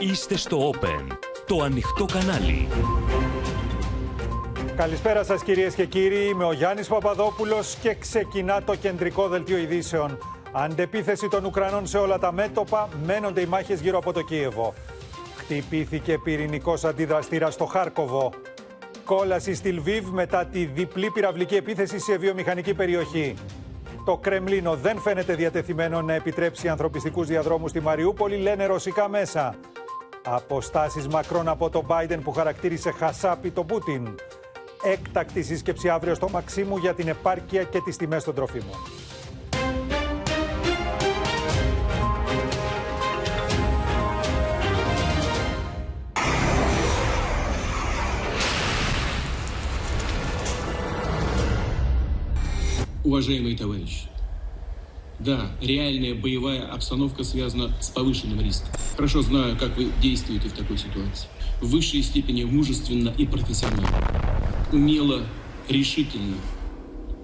Είστε στο Open, το ανοιχτό κανάλι. Καλησπέρα σας κυρίες και κύριοι, είμαι ο Γιάννης Παπαδόπουλος και ξεκινά το κεντρικό δελτίο ειδήσεων. Αντεπίθεση των Ουκρανών σε όλα τα μέτωπα, μένονται οι μάχες γύρω από το Κίεβο. Χτυπήθηκε πυρηνικός αντιδραστήρας στο Χάρκοβο. Κόλαση στη Λβίβ μετά τη διπλή πυραυλική επίθεση σε βιομηχανική περιοχή. Το Κρεμλίνο δεν φαίνεται διατεθειμένο να επιτρέψει ανθρωπιστικούς διαδρόμους στη Μαριούπολη, λένε ρωσικά μέσα. Αποστάσεις μακρόν από τον Biden που χαρακτήρισε χασάπι τον Πούτιν. Έκτακτη σύσκεψη αύριο στο Μαξίμου για την επάρκεια και τις τιμές των τροφίμων. Уважаемые товарищи, да, реальная боевая обстановка связана с повышенным риском. Хорошо знаю, как вы действуете в такой ситуации. В высшей степени мужественно и профессионально. Умело, решительно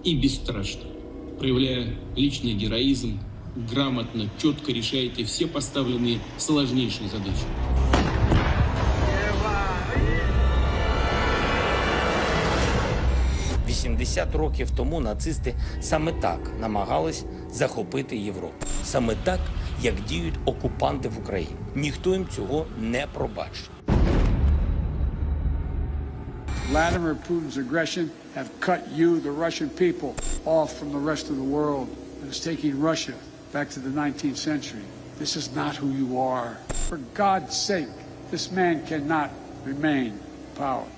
и бесстрашно. Проявляя личный героизм, грамотно, четко решаете все поставленные сложнейшие задачи. 80 років тому нацисти саме так намагались захопити Європу. Саме так, як діють окупанти в Україні. Ніхто їм цього не пробачить. Vladimir Putin's aggression have cut you, the Russian people, off from the rest of the world and is taking Russia back to the 19th century. This is not who you are. For God's sake, this man cannot remain in power.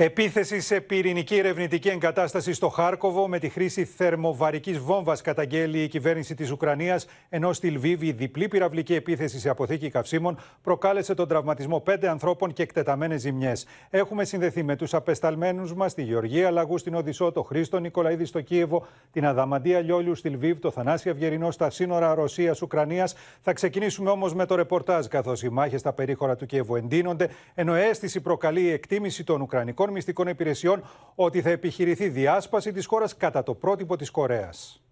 Επίθεση σε πυρηνική ερευνητική εγκατάσταση στο Χάρκοβο με τη χρήση θερμοβαρικής βόμβας καταγγέλει η κυβέρνηση της Ουκρανίας, ενώ στη Λβίβη διπλή πυραυλική επίθεση σε αποθήκη καυσίμων προκάλεσε τον τραυματισμό πέντε ανθρώπων και εκτεταμένες ζημιές. Έχουμε συνδεθεί με τους απεσταλμένους μας στη Γεωργία Λαγού στην Οδυσσό, το Χρήστο Νικολαίδη στο Κίεβο, την Αδαμαντία Λιόλιου στη Λβίβ, το Θανάση Αυγερινό στα σύνορα Ρωσία-Ουκρανία. Θα ξεκινήσουμε όμως με το ρεπορτάζ, καθώς οι μάχες στα περίχωρα του Κίεβου εντείνονται, ενώ αίσθηση προκαλεί η εκτίμηση των Ουκρανικών μυστικών υπηρεσιών ότι θα επιχειρηθεί διάσπαση της χώρας κατά το πρότυπο της Κορέας.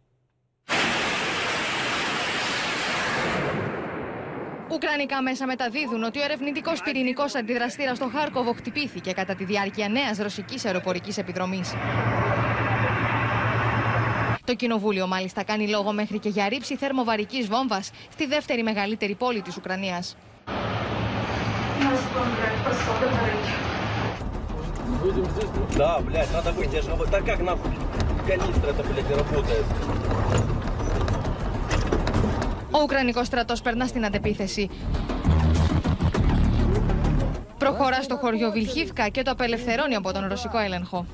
Ουκρανικά μέσα μεταδίδουν ότι ο ερευνητικός πυρηνικός αντιδραστήρας στο Χάρκοβο χτυπήθηκε κατά τη διάρκεια νέας ρωσικής αεροπορικής επιδρομής. Το κοινοβούλιο μάλιστα κάνει λόγο μέχρι και για ρήψη θερμοβαρικής βόμβας στη δεύτερη μεγαλύτερη πόλη της Ουκρανίας. Да, блядь, надо выйти. Я же работаю. Да как нахуй? Канистра это, блядь, не работает. Ο Ουκρανικό στρατό περνά στην αντεπίθεση. Προχωρά στο χωριό Βιλχίβκα και το απελευθερώνει από τον ρωσικό έλεγχο.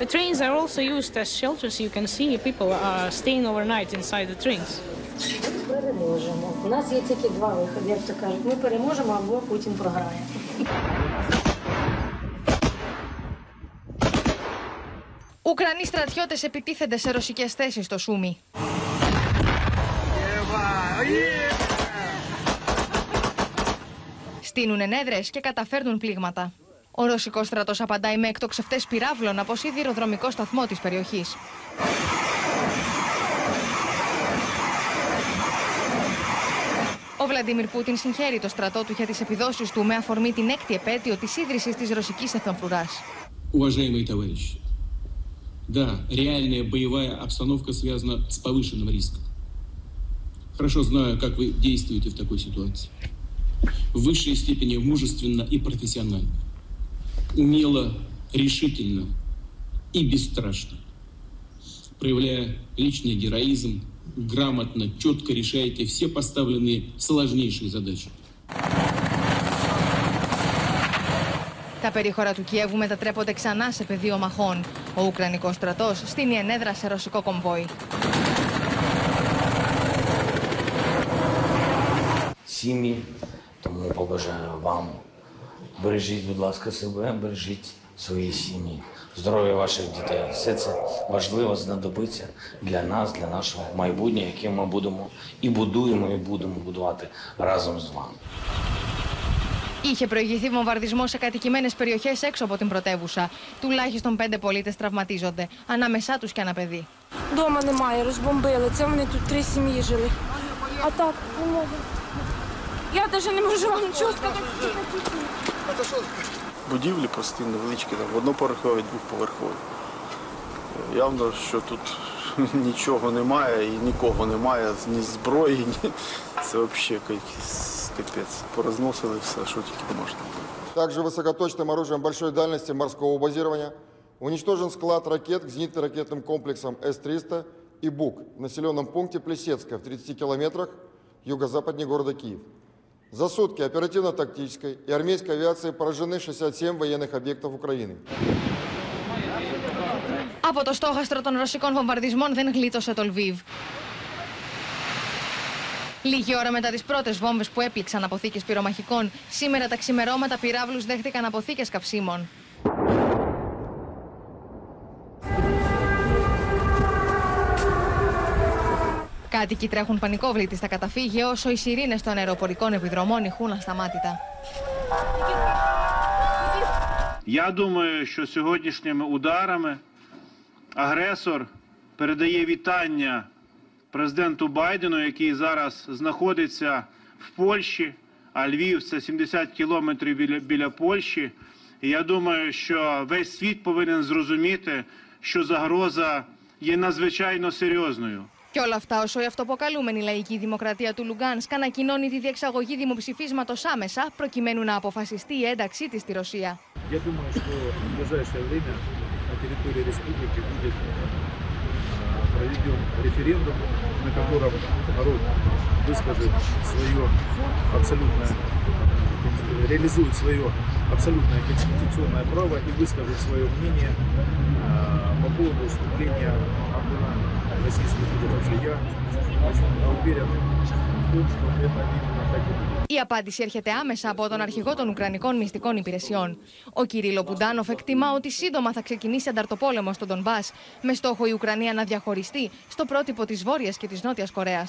The trains are also used as shelters. You can see people are staying overnight inside the trains. Переможемо. У нас є тільки два виходи, як то кажуть. Ми переможемо або Путін програє. Ουκρανοί στρατιώτες επιτίθενται σε ρωσικές θέσεις στο Σούμι. Στείνουν ενέδρες και καταφέρνουν πλήγματα. Ο ρωσικός στρατός απαντάει με εκτοξευτές πυράβλων από σιδηροδρομικό σταθμό της περιοχής. Ο Βλαντίμιρ Πούτιν συγχαίρει το στρατό του για τις επιδόσεις του με αφορμή την έκτη επέτειο της ίδρυσης της ρωσικής εθνοφρουράς. Уважаемые товарищи, да, реальная боевая обстановка связана с повышенным риском. Хорошо знаю, как вы действуете в такой ситуации. В высшей степени мужественно и профессионально. Умело, решительно и бесстрашно. Проявляя личный героизм, грамотно, четко решаете все поставленные сложнейшие задачи. Τα περίχωρα του Κιέβου μετατρέπονται ξανά σε πεδίο μαχών. Ο Ουκρανικός στρατός στείνει ενέδρα σε ρωσικό κομβόι. Сім'ї, тому побажаю вам. Бережіть, будь ласка, себе, бережіть свої сім'ї, здоров'я ваших дітей. Все це важливо знадобиться для нас, для нашого майбутнього, яке ми будемо і будуємо, і будемо будувати разом з вами. Είχε προηγηθεί βομβαρδισμό σε κατοικημένε περιοχέ έξω από την πρωτεύουσα. Τουλάχιστον πέντε πολίτε τραυματίζονται, ανάμεσά του και ένα παιδί. Дома немає, розбомбили. Це вони тут три сім'ї жили. А так, не можу. Я навіть не можу вам нічого сказати. будівлі прості, невеличкі, там одноповерхові, двохповерхові. Явно, що тут нічого немає і нікого немає, ні зброї, ні. Це взагалі якийсь капець. Порозносили все, що тільки можна. Также высокоточным оружием большой дальности морского базирования уничтожен склад ракет к зенитно-ракетным комплексам С-300 и БУК в населенном пункте Плесецкое в 30 километрах юго-западнее города Киев. За сутки оперативно-тактической и армейской авиации поражены 67 военных объектов Украины. Από το στόχαστρο των ρωσικών βομβαρδισμών δεν γλίτωσε το Λβίβ. Λίγη ώρα μετά τι πρώτε βόμβε που έπληξαν αποθήκε πυρομαχικών, σήμερα τα ξημερώματα πυράβλου δέχτηκαν αποθήκε καυσίμων. Κάτοικοι τρέχουν πανικόβλητοι στα καταφύγια όσο οι σιρήνες των αεροπορικών επιδρομών ηχούν ασταμάτητα. Я думаю, що сьогоднішніми ударами агресор передає вітання президенту Байдену, який зараз знаходиться в Польщі, а Львів це 70 кілометрів біля, біля Польщі. І я думаю, що весь світ повинен зрозуміти, що загроза є надзвичайно серйозною. Και όλα αυτά όσο η αυτοποκαλούμενη λαϊκή δημοκρατία του Λουγκάνσκ ανακοινώνει τη διεξαγωγή δημοψηφίσματο άμεσα προκειμένου να αποφασιστεί η ένταξή τη στη Ρωσία. Я думаю, что в ближайшее время на территории республики будет э, проведен референдум, на котором народ выскажет свое абсолютное, э, реализует свое абсолютное конституционное право и выскажет свое мнение э, по поводу вступления в Российскую Федерацию. Я абсолютно уверен в том, что это именно так и будет. Η απάντηση έρχεται άμεσα από τον αρχηγό των Ουκρανικών Μυστικών Υπηρεσιών. Ο Κυρίλο Πουντάνοφ εκτιμά ότι σύντομα θα ξεκινήσει ανταρτοπόλεμο στον Ντομπά, με στόχο η Ουκρανία να διαχωριστεί στο πρότυπο τη Βόρεια και τη Νότια Κορέα.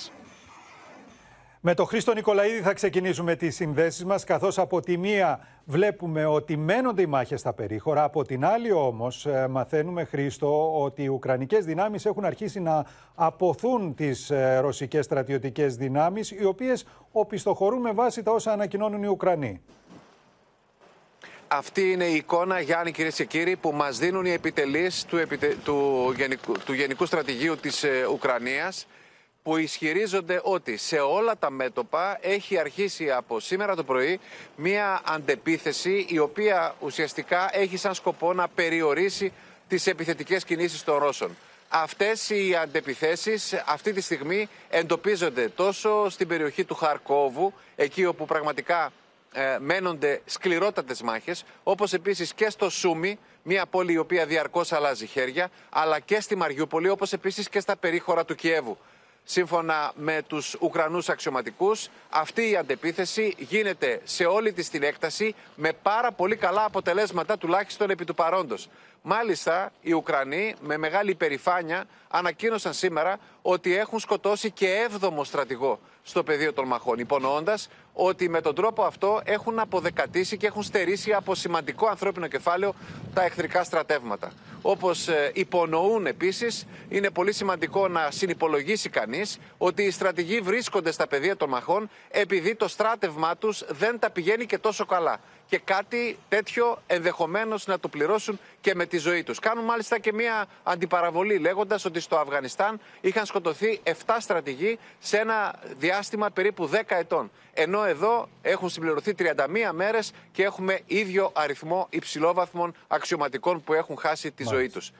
Με τον Χρήστο Νικολαίδη θα ξεκινήσουμε τις συνδέσεις μας, καθώς από τη μία βλέπουμε ότι μένονται οι μάχες στα περίχωρα, από την άλλη όμως ε, μαθαίνουμε, Χρήστο, ότι οι Ουκρανικές δυνάμεις έχουν αρχίσει να αποθούν τις ε, ρωσικές στρατιωτικές δυνάμεις, οι οποίες οπισθοχωρούν με βάση τα όσα ανακοινώνουν οι Ουκρανοί. Αυτή είναι η εικόνα, Γιάννη, κυρίες και κύριοι, που μας δίνουν οι επιτελείς του, επιτε... του, γενικού... του Γενικού Στρατηγείου της ε, Ουκρανίας, που ισχυρίζονται ότι σε όλα τα μέτωπα έχει αρχίσει από σήμερα το πρωί μία αντεπίθεση η οποία ουσιαστικά έχει σαν σκοπό να περιορίσει τις επιθετικές κινήσεις των Ρώσων. Αυτές οι αντεπιθέσεις αυτή τη στιγμή εντοπίζονται τόσο στην περιοχή του Χαρκόβου, εκεί όπου πραγματικά ε, μένονται σκληρότατες μάχες, όπως επίσης και στο Σούμι, μια πόλη η οποία διαρκώς αλλάζει χέρια, αλλά και στη Μαριούπολη, όπως επίσης και στα περίχωρα του Κιέβου. Σύμφωνα με τους Ουκρανούς αξιωματικούς, αυτή η αντεπίθεση γίνεται σε όλη της την έκταση με πάρα πολύ καλά αποτελέσματα τουλάχιστον επί του παρόντος. Μάλιστα, οι Ουκρανοί με μεγάλη υπερηφάνεια ανακοίνωσαν σήμερα ότι έχουν σκοτώσει και έβδομο στρατηγό στο πεδίο των μαχών, υπονοώντας ότι με τον τρόπο αυτό έχουν αποδεκατήσει και έχουν στερήσει από σημαντικό ανθρώπινο κεφάλαιο τα εχθρικά στρατεύματα. Όπως ε, υπονοούν επίσης, είναι πολύ σημαντικό να συνυπολογίσει κανείς ότι οι στρατηγοί βρίσκονται στα πεδία των μαχών επειδή το στράτευμά τους δεν τα πηγαίνει και τόσο καλά και κάτι τέτοιο ενδεχομένως να το πληρώσουν και με τη ζωή τους. Κάνουν μάλιστα και μια αντιπαραβολή λέγοντας ότι στο Αφγανιστάν είχαν σκοτωθεί 7 στρατηγοί σε ένα διάστημα περίπου 10 ετών. Ενώ εδώ έχουν συμπληρωθεί 31 μέρες και έχουμε ίδιο αριθμό υψηλόβαθμων αξιωματικών που έχουν χάσει τη ζωή τους.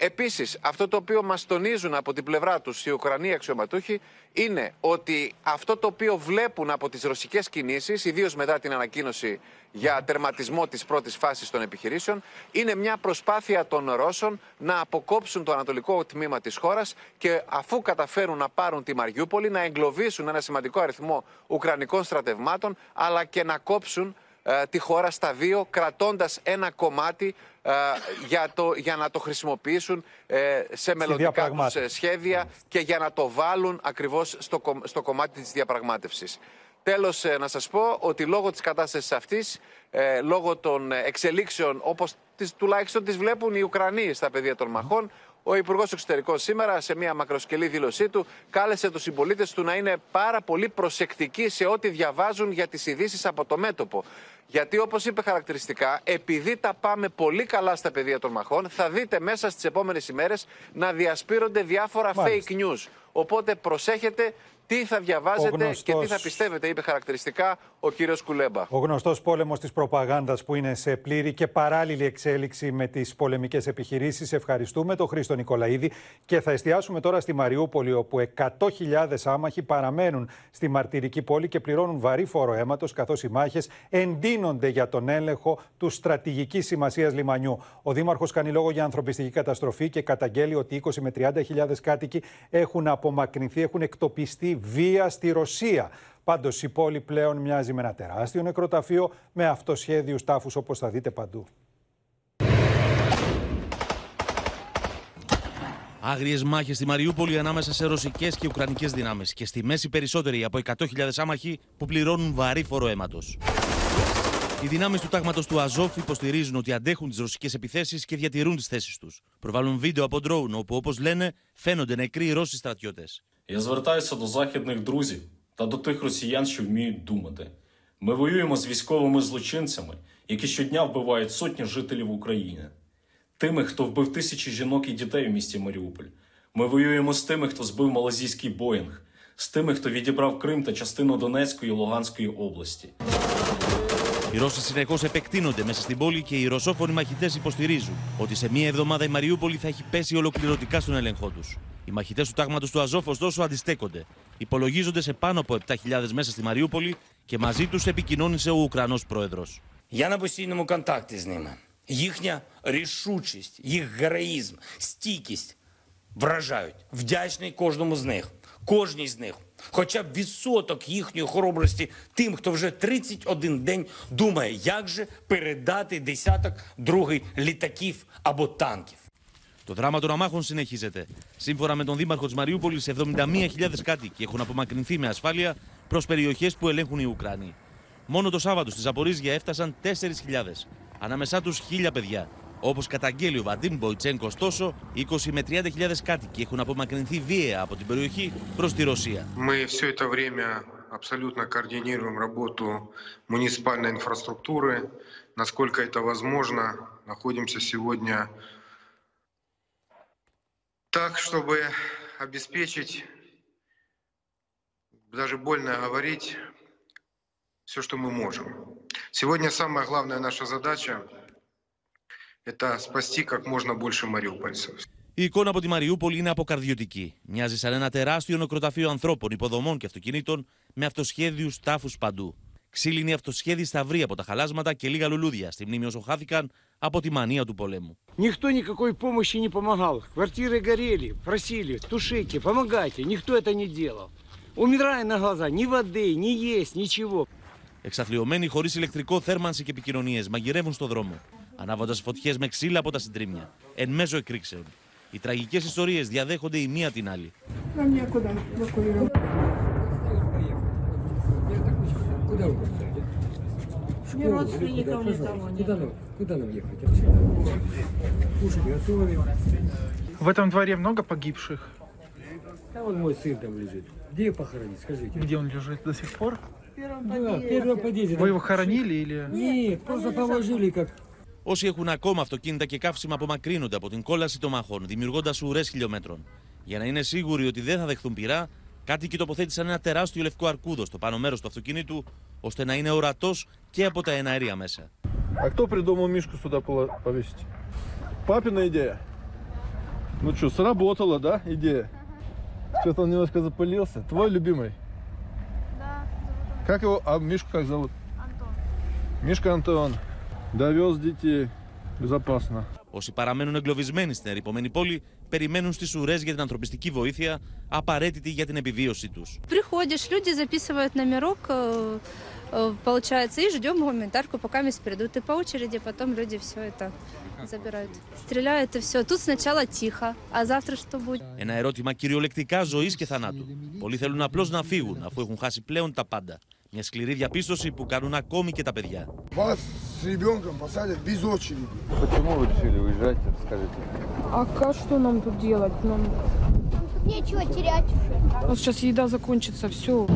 Επίσης, αυτό το οποίο μας τονίζουν από την πλευρά τους οι Ουκρανοί αξιωματούχοι είναι ότι αυτό το οποίο βλέπουν από τις ρωσικές κινήσεις, ιδίως μετά την ανακοίνωση για τερματισμό της πρώτης φάσης των επιχειρήσεων, είναι μια προσπάθεια των Ρώσων να αποκόψουν το ανατολικό τμήμα της χώρας και αφού καταφέρουν να πάρουν τη Μαριούπολη, να εγκλωβίσουν ένα σημαντικό αριθμό Ουκρανικών στρατευμάτων, αλλά και να κόψουν ε, τη χώρα στα δύο, κρατώντας ένα κομμάτι ε, για, το, για να το χρησιμοποιήσουν ε, σε μελλοντικά τους ε, σχέδια και για να το βάλουν ακριβώς στο, κο- στο κομμάτι της διαπραγμάτευσης. Τέλος, ε, να σας πω ότι λόγω της κατάστασης αυτής, ε, λόγω των εξελίξεων όπως τις, τουλάχιστον τις βλέπουν οι Ουκρανοί στα πεδία των μαχών, ο Υπουργός Εξωτερικών σήμερα, σε μια μακροσκελή δήλωσή του, κάλεσε τους συμπολίτες του να είναι πάρα πολύ προσεκτικοί σε ό,τι διαβάζουν για τις ειδήσεις από το μέτωπο. Γιατί, όπως είπε χαρακτηριστικά, επειδή τα πάμε πολύ καλά στα πεδία των μαχών, θα δείτε μέσα στις επόμενες ημέρες να διασπείρονται διάφορα Μάλιστα. fake news. Οπότε προσέχετε τι θα διαβάζετε και τι γνωστός- θα πιστεύετε, είπε χαρακτηριστικά ο κύριος Κουλέμπα. Ο γνωστός πόλεμος της προπαγάνδας που είναι σε πλήρη και παράλληλη εξέλιξη με τις πολεμικές επιχειρήσεις. Ευχαριστούμε τον Χρήστο Νικολαίδη και θα εστιάσουμε τώρα στη Μαριούπολη, όπου 100.000 άμαχοι παραμένουν στη μαρτυρική πόλη και πληρώνουν βαρύ φόρο αίματος, καθώς οι μάχες εντείνονται για τον έλεγχο του στρατηγικής σημασίας λιμανιού. Ο Δήμαρχος κάνει λόγο για ανθρωπιστική καταστροφή και καταγγέλει ότι 20 με 30.000 κάτοικοι έχουν απομακρυνθεί, έχουν εκτοπιστεί βία στη Ρωσία. Πάντως η πόλη πλέον μοιάζει με ένα τεράστιο νεκροταφείο με αυτοσχέδιους τάφους όπως θα δείτε παντού. Άγριες μάχες στη Μαριούπολη ανάμεσα σε ρωσικές και ουκρανικές δυνάμεις και στη μέση περισσότεροι από 100.000 άμαχοι που πληρώνουν βαρύ φόρο αίματος. Οι δυνάμεις του τάγματος του Αζόφ υποστηρίζουν ότι αντέχουν τις ρωσικές επιθέσεις και διατηρούν τις θέσεις τους. Προβάλλουν βίντεο από ντρόουν όπου, όπως λένε, φαίνονται νεκροί Ρώσοι στρατιώτες. Я звертаюся до західних друзів та до тих росіян, що вміють думати. Ми воюємо з військовими злочинцями, які щодня вбивають сотні жителів України. Тими, хто вбив тисячі жінок і дітей у місті Маріуполь. Ми воюємо з тими, хто збив малазійський Боїнг, з тими, хто відібрав Крим та частину Донецької і Луганської області. Οι Ρώσοι συνεχώ επεκτείνονται μέσα στην πόλη και οι ρωσόφωνοι μαχητέ υποστηρίζουν ότι σε μία εβδομάδα η Μαριούπολη θα έχει πέσει ολοκληρωτικά στον έλεγχό του. Οι μαχητέ του τάγματο του Αζόφ, ωστόσο, αντιστέκονται. Υπολογίζονται σε πάνω από 7.000 μέσα στη Μαριούπολη και μαζί του επικοινώνησε ο Ουκρανό πρόεδρο. Я на постійному контакті з ними. Їхня рішучість, їх героїзм, стійкість вражають. Вдячний кожному з них, кожній з них. Хоча б відсоток їхньої хоробрості тим, хто вже 31 день думає, як же передати десяток другий літаків або танків. Το δράμα των αμάχων συνεχίζεται. Σύμφωνα με τον Δήμαρχο τη Μαριούπολη, 71.000 κάτοικοι έχουν απομακρυνθεί με ασφάλεια προ περιοχέ που ελέγχουν οι Ουκρανοί. Μόνο το Σάββατο στη Ζαπορίζια έφτασαν 4.000, ανάμεσά του 1.000 παιδιά. Όπω καταγγέλει ο Βαντίμ Μποϊτσένκο, ωστόσο, 20 με 30.000 κάτοικοι έχουν απομακρυνθεί βίαια από την περιοχή προ τη Ρωσία. Мы все это время абсолютно координируем работу муниципальной инфраструктуры, насколько это возможно. Находимся сегодня так, чтобы обеспечить, даже больно говорить, все, что мы можем. Сегодня самая главная наша задача – это спасти как можно больше мариупольцев. Η εικόνα από τη Μαριούπολη είναι αποκαρδιωτική. Μοιάζει σαν ένα τεράστιο νεκροταφείο ανθρώπων, υποδομών και αυτοκινήτων με αυτοσχέδιου τάφου παντού. Ξύλινοι αυτοσχέδιοι σταυροί από τα χαλάσματα και λίγα λουλούδια στη μνήμη όσο χάθηκαν από τη μανία του πολέμου. Никто никакой помощи не помогал. Квартиры горели, просили, тушите, помогайте. Никто это не делал. Умирая на глаза, ни воды, ни есть, ничего. Εξαθλειωμένοι χωρί ηλεκτρικό, θέρμανση και επικοινωνίε μαγειρεύουν στο δρόμο, ανάβοντα φωτιέ με ξύλα από τα συντρίμια, εν μέσω εκρήξεων. Οι τραγικέ ιστορίε διαδέχονται η μία την άλλη. Нам некуда эвакуировать. Куда вы бросаете? Ни родственников, никого нет. Куда нам, куда нам ехать отсюда? Кушать готовим. В этом дворе много погибших? А вон мой сын там лежит. Где его похоронить, скажите? Где он лежит до сих пор? Да, в первом подъезде. Вы его хоронили или... Нет, просто положили как Όσοι έχουν ακόμα αυτοκίνητα και καύσιμα απομακρύνονται από την κόλαση των μαχών, δημιουργώντα ουρέ χιλιόμετρων. Για να είναι σίγουροι ότι δεν θα δεχθούν πυρά, κάτοικοι τοποθέτησαν ένα τεράστιο λευκό αρκούδο στο πάνω μέρο του αυτοκίνητου, ώστε να είναι ορατό και από τα εναέρια μέσα. А кто придумал Мишку сюда повесить? Папина идея? Ну что, сработала, да, идея? Что-то он немножко запылился. Твой любимый? Да, Как его? А Мишку как зовут? Мишка Антон. Довез детей. Безопасно. Όσοι παραμένουν εγκλωβισμένοι στην ερημωμένη πόλη, περιμένουν στι ουρέ για την ανθρωπιστική βοήθεια, απαραίτητη για την επιβίωσή του. Приходишь, люди записывают номерок, э, Э, Получается, и ждем гуманитарку, пока мисс придут. И по очереди потом люди все это забирают. Стреляют и все. Тут сначала тихо, а завтра что будет? Ένα ερώτημα κυριολεκτικά ζωή και θανάτου. Πολλοί θέλουν απλώ να φύγουν αφού έχουν χάσει πλέον τα πάντα. Μια σκληρή διαπίστωση που κάνουν ακόμη και τα παιδιά. Вас с ребенком посадят без очереди. Почему вы решили уезжать, расскажите? А как что нам тут делать? Нам... Нечего терять уже. Вот сейчас еда закончится, все.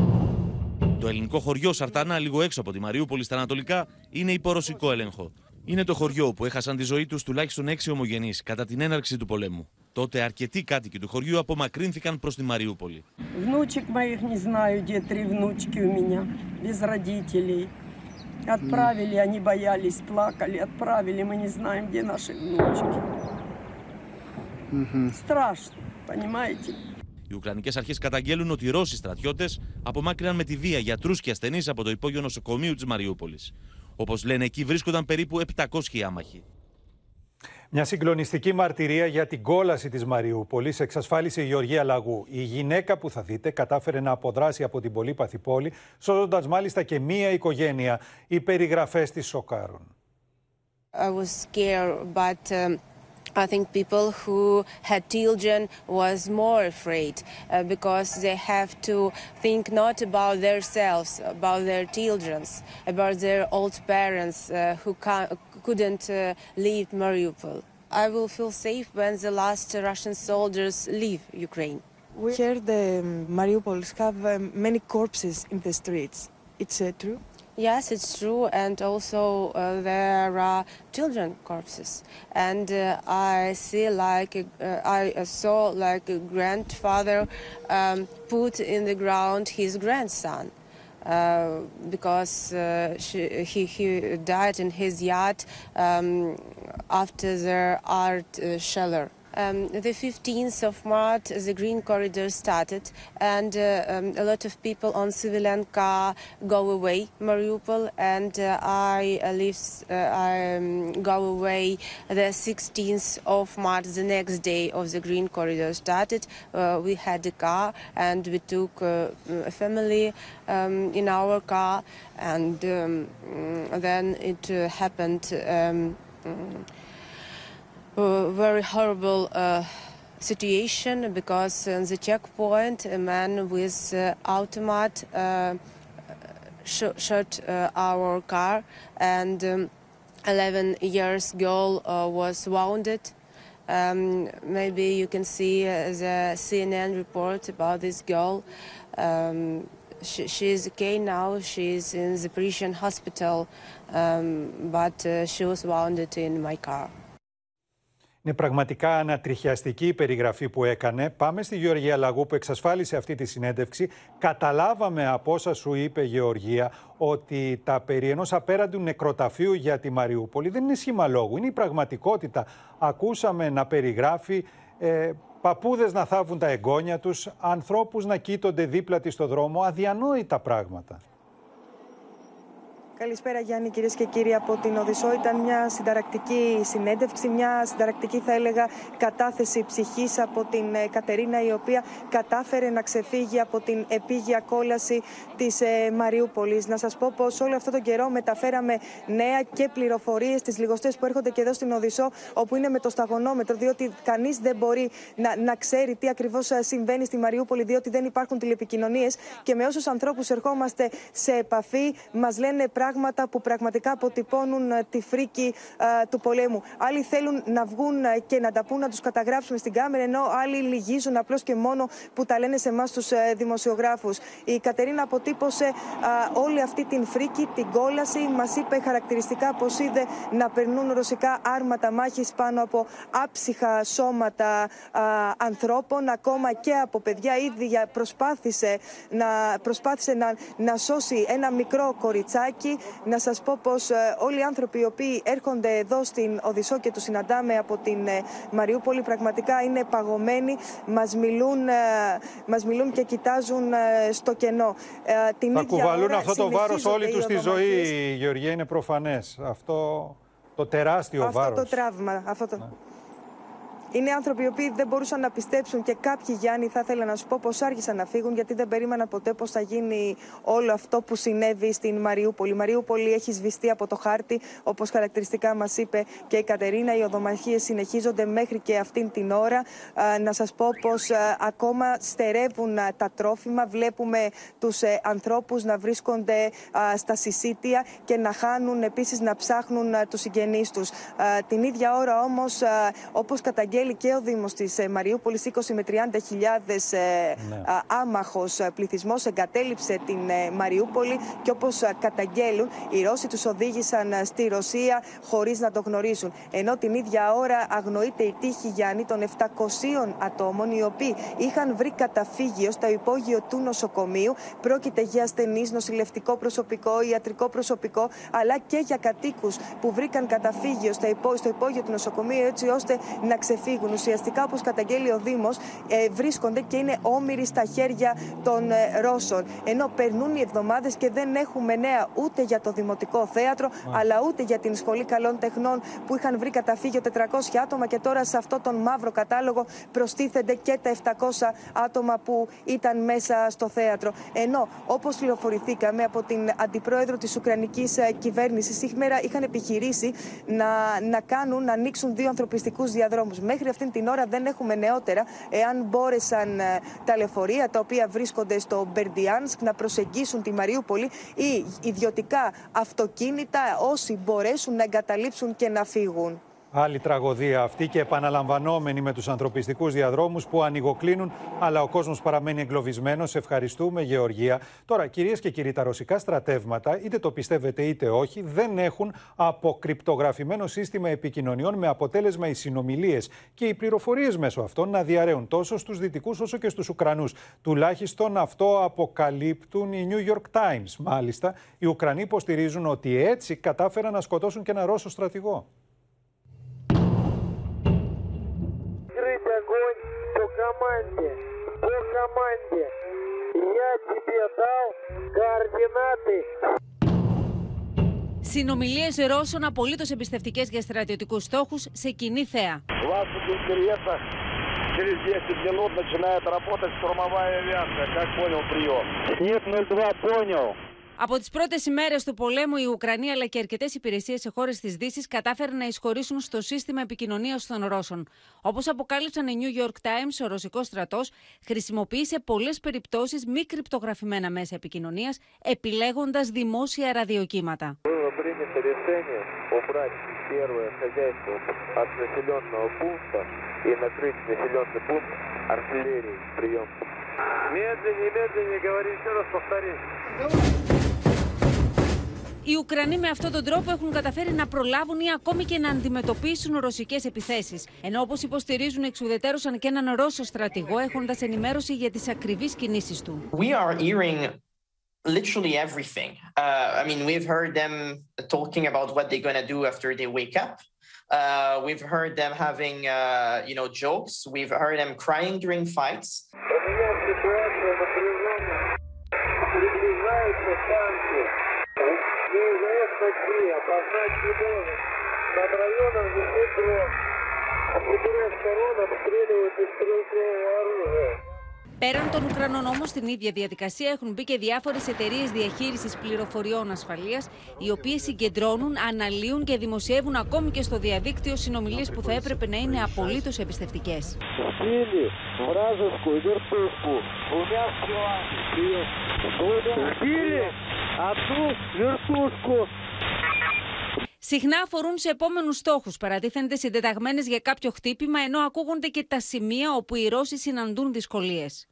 Το ελληνικό χωριό Σαρτανά, λίγο έξω από τη Μαριούπολη στα Ανατολικά, είναι υπό ρωσικό έλεγχο. Είναι το χωριό που έχασαν τη ζωή του τουλάχιστον έξι ομογενεί κατά την έναρξη του πολέμου. Τότε αρκετοί κάτοικοι του χωριού απομακρύνθηκαν προ τη Μαριούπολη. Внучек моих не знаю, где три внучки у меня, без родителей. Отправили, они боялись, плакали, отправили, мы не знаем, где наши внучки. Страшно, понимаете? Οι Ουκρανικέ αρχέ καταγγέλουν ότι οι Ρώσοι στρατιώτε απομάκρυναν με τη βία γιατρού και ασθενεί από το υπόγειο νοσοκομείου τη Μαριούπολη. Όπω λένε, εκεί βρίσκονταν περίπου 700 άμαχοι. Μια συγκλονιστική μαρτυρία για την κόλαση της Μαριούπολης εξασφάλισε η Γεωργία Λαγού. Η γυναίκα που θα δείτε κατάφερε να αποδράσει από την πολύπαθη πόλη, σώζοντας μάλιστα και μία οικογένεια. Οι περιγραφές της σοκάρουν. I was scared, but um, I think people who had children was more afraid uh, because they have to think not about themselves, about their children, about their old parents uh, who ca- couldn't uh, leave Mariupol. I will feel safe when the last Russian soldiers leave Ukraine. We hear the um, Mariupols have um, many corpses in the streets. It's uh, true? Yes, it's true, and also uh, there are children corpses, and uh, I see like a- uh, I saw like a grandfather um, put in the ground his grandson. Uh, because uh, she, he, he died in his yacht um, after the art uh. Um, the 15th of March, the Green Corridor started, and uh, um, a lot of people on civilian car go away Mariupol, and uh, I uh, leave, uh, I um, go away the 16th of March, the next day of the Green Corridor started. Uh, we had a car, and we took uh, a family um, in our car, and um, mm, then it happened. Very horrible uh, situation because in the checkpoint a man with uh, automat uh, sh- shot uh, our car and um, 11 years girl uh, was wounded um, maybe you can see the CNN report about this girl. Um, she is okay now. She's in the Parisian hospital, um, but uh, she was wounded in my car. Είναι πραγματικά ανατριχιαστική η περιγραφή που έκανε. Πάμε στη Γεωργία Λαγού που εξασφάλισε αυτή τη συνέντευξη. Καταλάβαμε από όσα σου είπε η Γεωργία ότι τα περί ενός απέραντου νεκροταφείου για τη Μαριούπολη δεν είναι σχήμα λόγου, είναι η πραγματικότητα. Ακούσαμε να περιγράφει ε, παππούδες να θάβουν τα εγγόνια τους, ανθρώπους να κοίτονται δίπλα της στο δρόμο, αδιανόητα πράγματα. Καλησπέρα Γιάννη κυρίες και κύριοι από την Οδυσσό. Ήταν μια συνταρακτική συνέντευξη, μια συνταρακτική θα έλεγα κατάθεση ψυχής από την ε, Κατερίνα η οποία κατάφερε να ξεφύγει από την επίγεια κόλαση της ε, Μαριούπολης. Να σας πω πως όλο αυτό τον καιρό μεταφέραμε νέα και πληροφορίες στις λιγοστές που έρχονται και εδώ στην Οδυσσό όπου είναι με το σταγονόμετρο διότι κανείς δεν μπορεί να, να ξέρει τι ακριβώς ε, συμβαίνει στη Μαριούπολη διότι δεν υπάρχουν τηλεπικοινωνίες και με όσους ανθρώπους ερχόμαστε σε επαφή μας λένε πράγματα που πραγματικά αποτυπώνουν ε, τη φρίκη ε, του πολέμου. Άλλοι θέλουν να βγουν ε, και να τα πούν, να τους καταγράψουμε στην κάμερα, ενώ άλλοι λυγίζουν απλώς και μόνο που τα λένε σε εμάς τους δημοσιογράφους. Η Κατερίνα αποτύπωσε α, όλη αυτή την φρίκη, την κόλαση. Μας είπε χαρακτηριστικά πως είδε να περνούν ρωσικά άρματα μάχης πάνω από άψυχα σώματα α, ανθρώπων, ακόμα και από παιδιά. Ήδη προσπάθησε να, προσπάθησε να, να σώσει ένα μικρό κοριτσάκι. Να σας πω πως ε, όλοι οι άνθρωποι οι οποίοι έρχονται εδώ στην Οδυσσό και τους συναντάμε από την ε, Μαριούπολη πραγματικά είναι παγωμένοι, μας μιλούν, ε, μας μιλούν και κοιτάζουν ε, στο κενό. Ε, την Θα ίδια κουβαλούν ώρα αυτό το βάρος συνεχίζονται όλοι οι τους στη ζωή, οδομαχίες. Γεωργία, είναι προφανές. Αυτό το τεράστιο Αυτό βάρος. το τραύμα. Αυτό το... Είναι άνθρωποι οι οποίοι δεν μπορούσαν να πιστέψουν και κάποιοι Γιάννη θα ήθελα να σου πω πως άργησαν να φύγουν γιατί δεν περίμεναν ποτέ πως θα γίνει όλο αυτό που συνέβη στην Μαριούπολη. Η Μαριούπολη έχει σβηστεί από το χάρτη όπως χαρακτηριστικά μας είπε και η Κατερίνα. Οι οδομαχίες συνεχίζονται μέχρι και αυτήν την ώρα. Να σας πω πως ακόμα στερεύουν τα τρόφιμα. Βλέπουμε τους ε, ανθρώπους να βρίσκονται στα συσίτια και να χάνουν επίσης να ψάχνουν τους συγγενείς τους. Την ίδια ώρα όμως όπως καταγγέλει και ο Δήμος της ε, Μαριούπολης 20 με 30 χιλιάδες ε, ναι. άμαχος πληθυσμός εγκατέλειψε την Μαριούπολη και όπως καταγγέλουν οι Ρώσοι τους οδήγησαν στη Ρωσία χωρίς να το γνωρίσουν. Ενώ την ίδια ώρα αγνοείται η τύχη Γιάννη των 700 ατόμων οι οποίοι είχαν βρει καταφύγιο στο υπόγειο του νοσοκομείου. Πρόκειται για ασθενείς, νοσηλευτικό προσωπικό, ιατρικό προσωπικό, αλλά και για κατοίκους που βρήκαν καταφύγιο στο υπόγειο του νοσοκομείου έτσι ώστε να ξεφύγουν. Ουσιαστικά, όπως καταγγέλει ο Δήμος, ε, βρίσκονται και είναι όμοιροι στα χέρια των ε, Ρώσων. Ενώ περνούν οι εβδομάδες και δεν έχουμε νέα ούτε για το Δημοτικό Θέατρο, αλλά ούτε για την Σχολή Καλών Τεχνών που είχαν βρει καταφύγιο 400 άτομα και τώρα σε αυτό τον μαύρο κατάλογο προστίθενται και τα 700 άτομα που ήταν μέσα στο θέατρο. Ενώ, όπως πληροφορηθήκαμε από την αντιπρόεδρο της Ουκρανικής ε, κυβέρνησης, σήμερα είχαν επιχειρήσει να, να κάνουν, να ανοίξουν δύο ανθρωπιστικούς διαδρόμους. Μέχρι αυτήν την ώρα δεν έχουμε νεότερα εάν μπόρεσαν ε, τα λεωφορεία τα οποία βρίσκονται στο Μπερντιάνσκ να προσεγγίσουν τη Μαριούπολη ή ιδιωτικά αυτοκίνητα όσοι μπορέσουν να εγκαταλείψουν και να φύγουν. Άλλη τραγωδία αυτή και επαναλαμβανόμενη με τους ανθρωπιστικούς διαδρόμους που ανοιγοκλίνουν, αλλά ο κόσμος παραμένει εγκλωβισμένος. Ευχαριστούμε, Γεωργία. Τώρα, κυρίες και κύριοι, τα ρωσικά στρατεύματα, είτε το πιστεύετε είτε όχι, δεν έχουν αποκρυπτογραφημένο σύστημα επικοινωνιών με αποτέλεσμα οι συνομιλίες και οι πληροφορίες μέσω αυτών να διαραίουν τόσο στους δυτικούς όσο και στους Ουκρανούς. Τουλάχιστον αυτό αποκαλύπτουν οι New York Times. Μάλιστα, οι Ουκρανοί υποστηρίζουν ότι έτσι κατάφεραν να σκοτώσουν και ένα Ρώσο στρατηγό. команде, по команде. Я тебе дал координаты. Συνομιλίε Ρώσων απολύτω εμπιστευτικέ για στρατιωτικού στόχου σε κοινή θέα. Через 10 минут начинает работать штурмовая авиация. Как понял прием? Снег 02, понял. Από τι πρώτε ημέρε του πολέμου, η Ουκρανία αλλά και αρκετέ υπηρεσίε σε χώρε τη Δύση κατάφεραν να εισχωρήσουν στο σύστημα επικοινωνία των Ρώσων. Όπω αποκάλυψαν οι New York Times, ο ρωσικό στρατό χρησιμοποίησε πολλέ περιπτώσει μη κρυπτογραφημένα μέσα επικοινωνία, επιλέγοντα δημόσια ραδιοκύματα. Медленнее, медленнее, говори еще раз, повтори. Οι Ουκρανοί με αυτόν τον τρόπο έχουν καταφέρει να προλάβουν ή ακόμη και να αντιμετωπίσουν ρωσικές επιθέσεις. Ενώ όπως υποστηρίζουν, εξουδετέρωσαν και έναν Ρώσο στρατηγό, έχοντας ενημέρωση για τις ακριβείς κινήσεις του. We are hearing literally everything. Uh, I mean, we've heard them talking about what they're going to do after they wake up. Uh, we've heard them having, uh, you know, jokes. We've heard them crying during fights. опознать не должен. Над районом висит дрон. С четырех сторон обстреливают из стрелкового оружия. Πέραν των Ουκρανών όμω, στην ίδια διαδικασία έχουν μπει και διάφορε εταιρείε διαχείριση πληροφοριών ασφαλεία, οι οποίε συγκεντρώνουν, αναλύουν και δημοσιεύουν ακόμη και στο διαδίκτυο συνομιλίε που θα έπρεπε να είναι απολύτω εμπιστευτικέ. Συχνά αφορούν σε επόμενους στόχους. Παρατίθενται συντεταγμένες για κάποιο χτύπημα, ενώ ακούγονται και τα σημεία όπου οι Ρώσοι συναντούν δυσκολίες.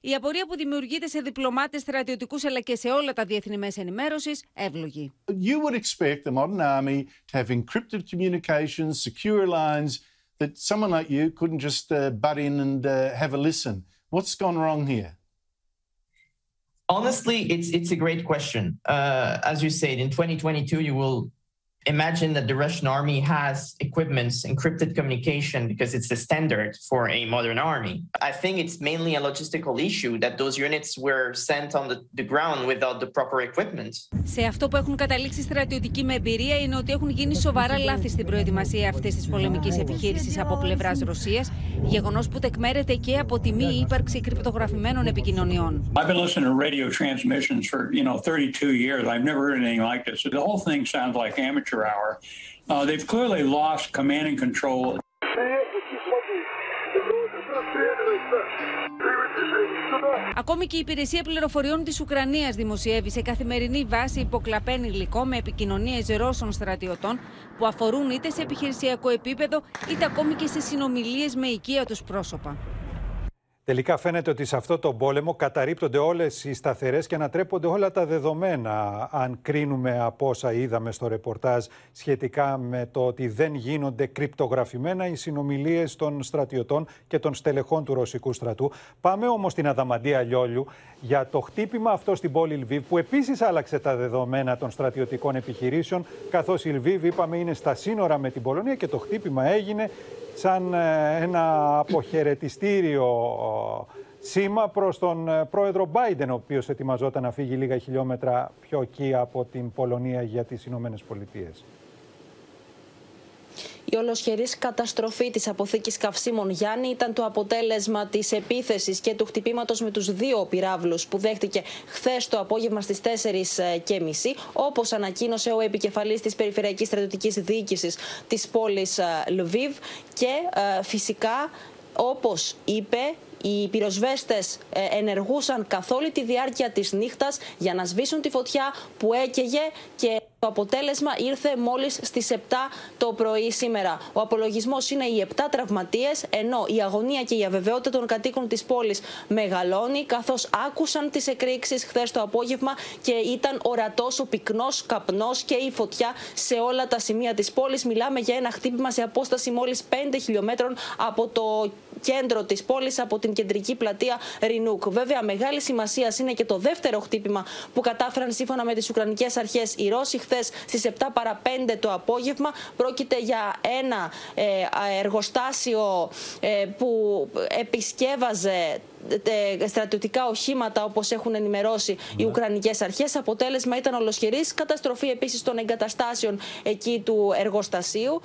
Η απορία που δημιουργείται σε διπλωμάτες στρατιωτικούς αλλά και σε όλα τα διεθνή μέσα ενημέρωσης εύλογη. You would expect the modern army to have encrypted communications, secure lines, that someone like you couldn't just uh, butt in and uh, have a listen. What's gone wrong here? Honestly, it's it's a great question. Uh, as you said, in 2022, you will imagine that the Russian army has equipments, encrypted communication, because it's the standard for a modern army. I think it's mainly a logistical issue that those units were sent on the, the ground without the proper equipment. Σε αυτό που έχουν καταλήξει στρατιωτικοί με εμπειρία είναι ότι έχουν γίνει σοβαρά λάθη στην προετοιμασία αυτή τη πολεμική επιχείρηση από πλευρά Ρωσία, γεγονό που τεκμέρεται και από τη μη ύπαρξη κρυπτογραφημένων επικοινωνιών. I've been listening to radio transmissions for, you know, 32 years. I've never heard anything like this. The whole thing sounds like amateur hour. Uh, they've clearly lost command and control. Ακόμη και η Υπηρεσία Πληροφοριών της Ουκρανίας δημοσιεύει σε καθημερινή βάση υποκλαπέν υλικό με επικοινωνίες Ρώσων στρατιωτών που αφορούν είτε σε επιχειρησιακό επίπεδο είτε ακόμη και σε συνομιλίες με οικία τους πρόσωπα. Τελικά φαίνεται ότι σε αυτό το πόλεμο καταρρύπτονται όλες οι σταθερές και ανατρέπονται όλα τα δεδομένα αν κρίνουμε από όσα είδαμε στο ρεπορτάζ σχετικά με το ότι δεν γίνονται κρυπτογραφημένα οι συνομιλίες των στρατιωτών και των στελεχών του ρωσικού στρατού. Πάμε όμως στην Αδαμαντία Λιόλιου για το χτύπημα αυτό στην πόλη Λβίβ που επίσης άλλαξε τα δεδομένα των στρατιωτικών επιχειρήσεων καθώς η Λβίβ είπαμε είναι στα σύνορα με την Πολωνία και το χτύπημα έγινε σαν ε, ένα αποχαιρετιστήριο σήμα προς τον ε, πρόεδρο Μπάιντεν, ο οποίος ετοιμαζόταν να φύγει λίγα χιλιόμετρα πιο εκεί από την Πολωνία για τις Ηνωμένες Πολιτείες. Η ολοσχερής καταστροφή της αποθήκης καυσίμων Γιάννη ήταν το αποτέλεσμα της επίθεσης και του χτυπήματος με τους δύο πυράβλους που δέχτηκε χθες το απόγευμα στις 4.30 όπως ανακοίνωσε ο επικεφαλής της Περιφερειακής Στρατιωτικής Διοίκησης της πόλης Λβίβ και φυσικά όπως είπε οι πυροσβέστες ενεργούσαν καθ' όλη τη διάρκεια της νύχτας για να σβήσουν τη φωτιά που έκαιγε και το αποτέλεσμα ήρθε μόλις στις 7 το πρωί σήμερα. Ο απολογισμός είναι οι 7 τραυματίες, ενώ η αγωνία και η αβεβαιότητα των κατοίκων της πόλης μεγαλώνει, καθώς άκουσαν τις εκρήξεις χθες το απόγευμα και ήταν ορατός ο πυκνός καπνός και η φωτιά σε όλα τα σημεία της πόλης. Μιλάμε για ένα χτύπημα σε απόσταση μόλις 5 χιλιόμετρων από το κέντρο της πόλης, από την κεντρική πλατεία Ρινούκ. Βέβαια, μεγάλη σημασία είναι και το δεύτερο χτύπημα που κατάφεραν σύμφωνα με τις Ουκρανικές αρχές οι Ρώσοι χθες στις 7 παρα 5 το απόγευμα. Πρόκειται για ένα ε, εργοστάσιο ε, που επισκεύαζε στρατιωτικά οχήματα, όπως έχουν ενημερώσει οι Ουκρανικές Αρχές. Αποτέλεσμα ήταν ολοσχερής καταστροφή επίσης των εγκαταστάσεων εκεί του εργοστασίου,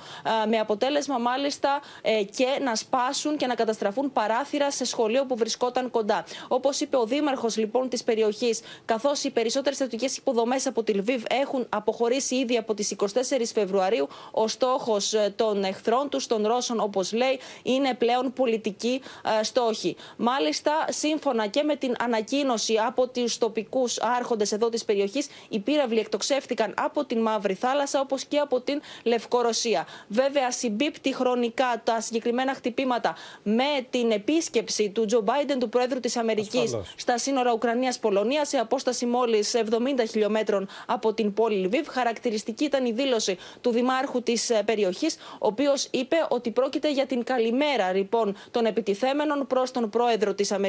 με αποτέλεσμα μάλιστα ε, και να σπάσουν και να καταστραφούν παράθυρα σε σχολείο που βρισκόταν κοντά. Όπως είπε ο Δήμαρχος λοιπόν της περιοχής, καθώς οι περισσότερες στρατιωτικές υποδομές από τη Λβίβ έχουν αποχωρήσει ήδη από τις 24 Φεβρουαρίου, ο στόχος ε, των εχθρών τους, των Ρώσων, όπως λέει, είναι πλέον πολιτική ε, στόχη. Μάλιστα, σύμφωνα και με την ανακοίνωση από τους τοπικούς άρχοντες εδώ της περιοχής, οι πύραυλοι εκτοξεύτηκαν από την Μαύρη Θάλασσα όπως και από την Λευκορωσία. Βέβαια, συμπίπτει χρονικά τα συγκεκριμένα χτυπήματα με την επίσκεψη του Τζο Μπάιντεν, του Πρόεδρου της Αμερικής, στα σύνορα Ουκρανία-Πολωνία, σε απόσταση μόλις 70 χιλιόμετρων από την πόλη Λιβύβ. Χαρακτηριστική ήταν η δήλωση του Δημάρχου της περιοχής, ο οποίος είπε ότι πρόκειται για την καλημέρα λοιπόν των επιτιθέμενων προς τον Πρόεδρο της Αμερικής,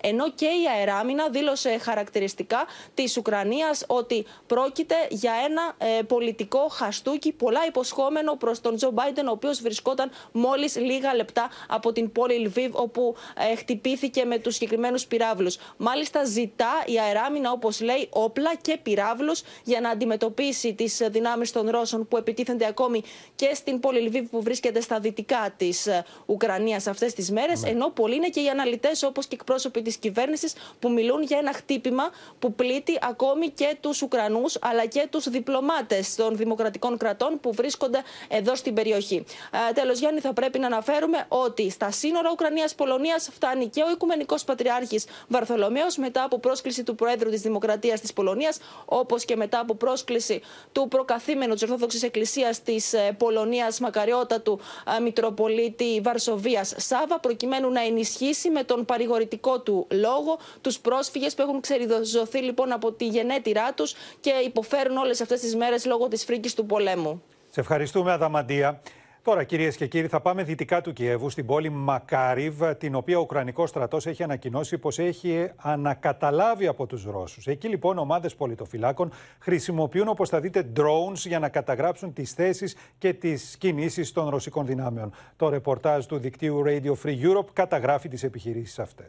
ενώ και η αεράμινα δήλωσε χαρακτηριστικά της Ουκρανίας ότι πρόκειται για ένα ε, πολιτικό χαστούκι πολλά υποσχόμενο προς τον Τζο Μπάιντεν, ο οποίος βρισκόταν μόλις λίγα λεπτά από την πόλη Λβίβ, όπου ε, χτυπήθηκε με τους συγκεκριμένους πυράβλους. Μάλιστα, ζητά η αεράμινα, όπως λέει, όπλα και πυράβλους για να αντιμετωπίσει τις δυνάμεις των Ρώσων που επιτίθενται ακόμη και στην πόλη Λβίβ που βρίσκεται στα δυτικά της ε, Ουκρανίας αυτές τις μέρες, ενώ πολλοί είναι και οι αναλυτές όπως και εκπρόσωποι της κυβέρνησης που μιλούν για ένα χτύπημα που πλήττει ακόμη και τους Ουκρανούς αλλά και τους διπλωμάτες των δημοκρατικών κρατών που βρίσκονται εδώ στην περιοχή. Ε, Τέλος, Γιάννη, θα πρέπει να αναφέρουμε ότι στα σύνορα Ουκρανία-Πολωνία φτάνει και ο Οικουμενικός Πατριάρχης Βαρθολομαίο μετά από πρόσκληση του Προέδρου της Δημοκρατίας της Πολωνίας, όπως και μετά από πρόσκληση του προκαθήμενου της Ορθόδοξης Εκκλησίας της Πολωνίας, μακαριότατου ε, Μητροπολίτη Βαρσοβίας Σάβα, προκειμένου να ενισχύσει με τον παρηγορητικό του λόγο τους πρόσφυγες που έχουν ξεριζωθεί λοιπόν από τη γενέτειρά τους και υποφέρουν όλες αυτές τις μέρες λόγω της φρίκης του πολέμου. Σε ευχαριστούμε, Αδαμαντία. Τώρα, κυρίε και κύριοι, θα πάμε δυτικά του Κιέβου, στην πόλη Μακάριβ, την οποία ο Ουκρανικό στρατό έχει ανακοινώσει πω έχει ανακαταλάβει από του Ρώσου. Εκεί λοιπόν ομάδε πολιτοφυλάκων χρησιμοποιούν, όπω θα δείτε, drones για να καταγράψουν τι θέσει και τι κινήσει των ρωσικών δυνάμεων. Το ρεπορτάζ του δικτύου Radio Free Europe καταγράφει τι επιχειρήσει αυτέ.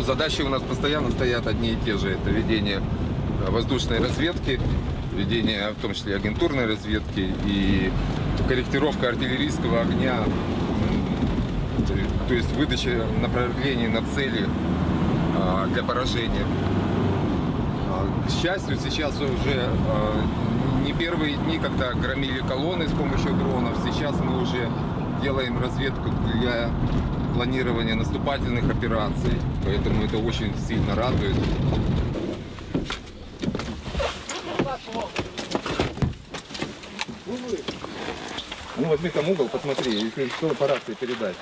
Задачи у нас постоянно стоят одни и те же. Это ведение воздушной разведки, ведение в том числе агентурной разведки и корректировка артиллерийского огня, то есть выдача направлений на цели для поражения. К счастью, сейчас уже не первые дни, когда громили колонны с помощью дронов, сейчас мы уже делаем разведку для планирования наступательных операций, поэтому это очень сильно радует. Ну возьми там угол, посмотри, если что, по рации передать.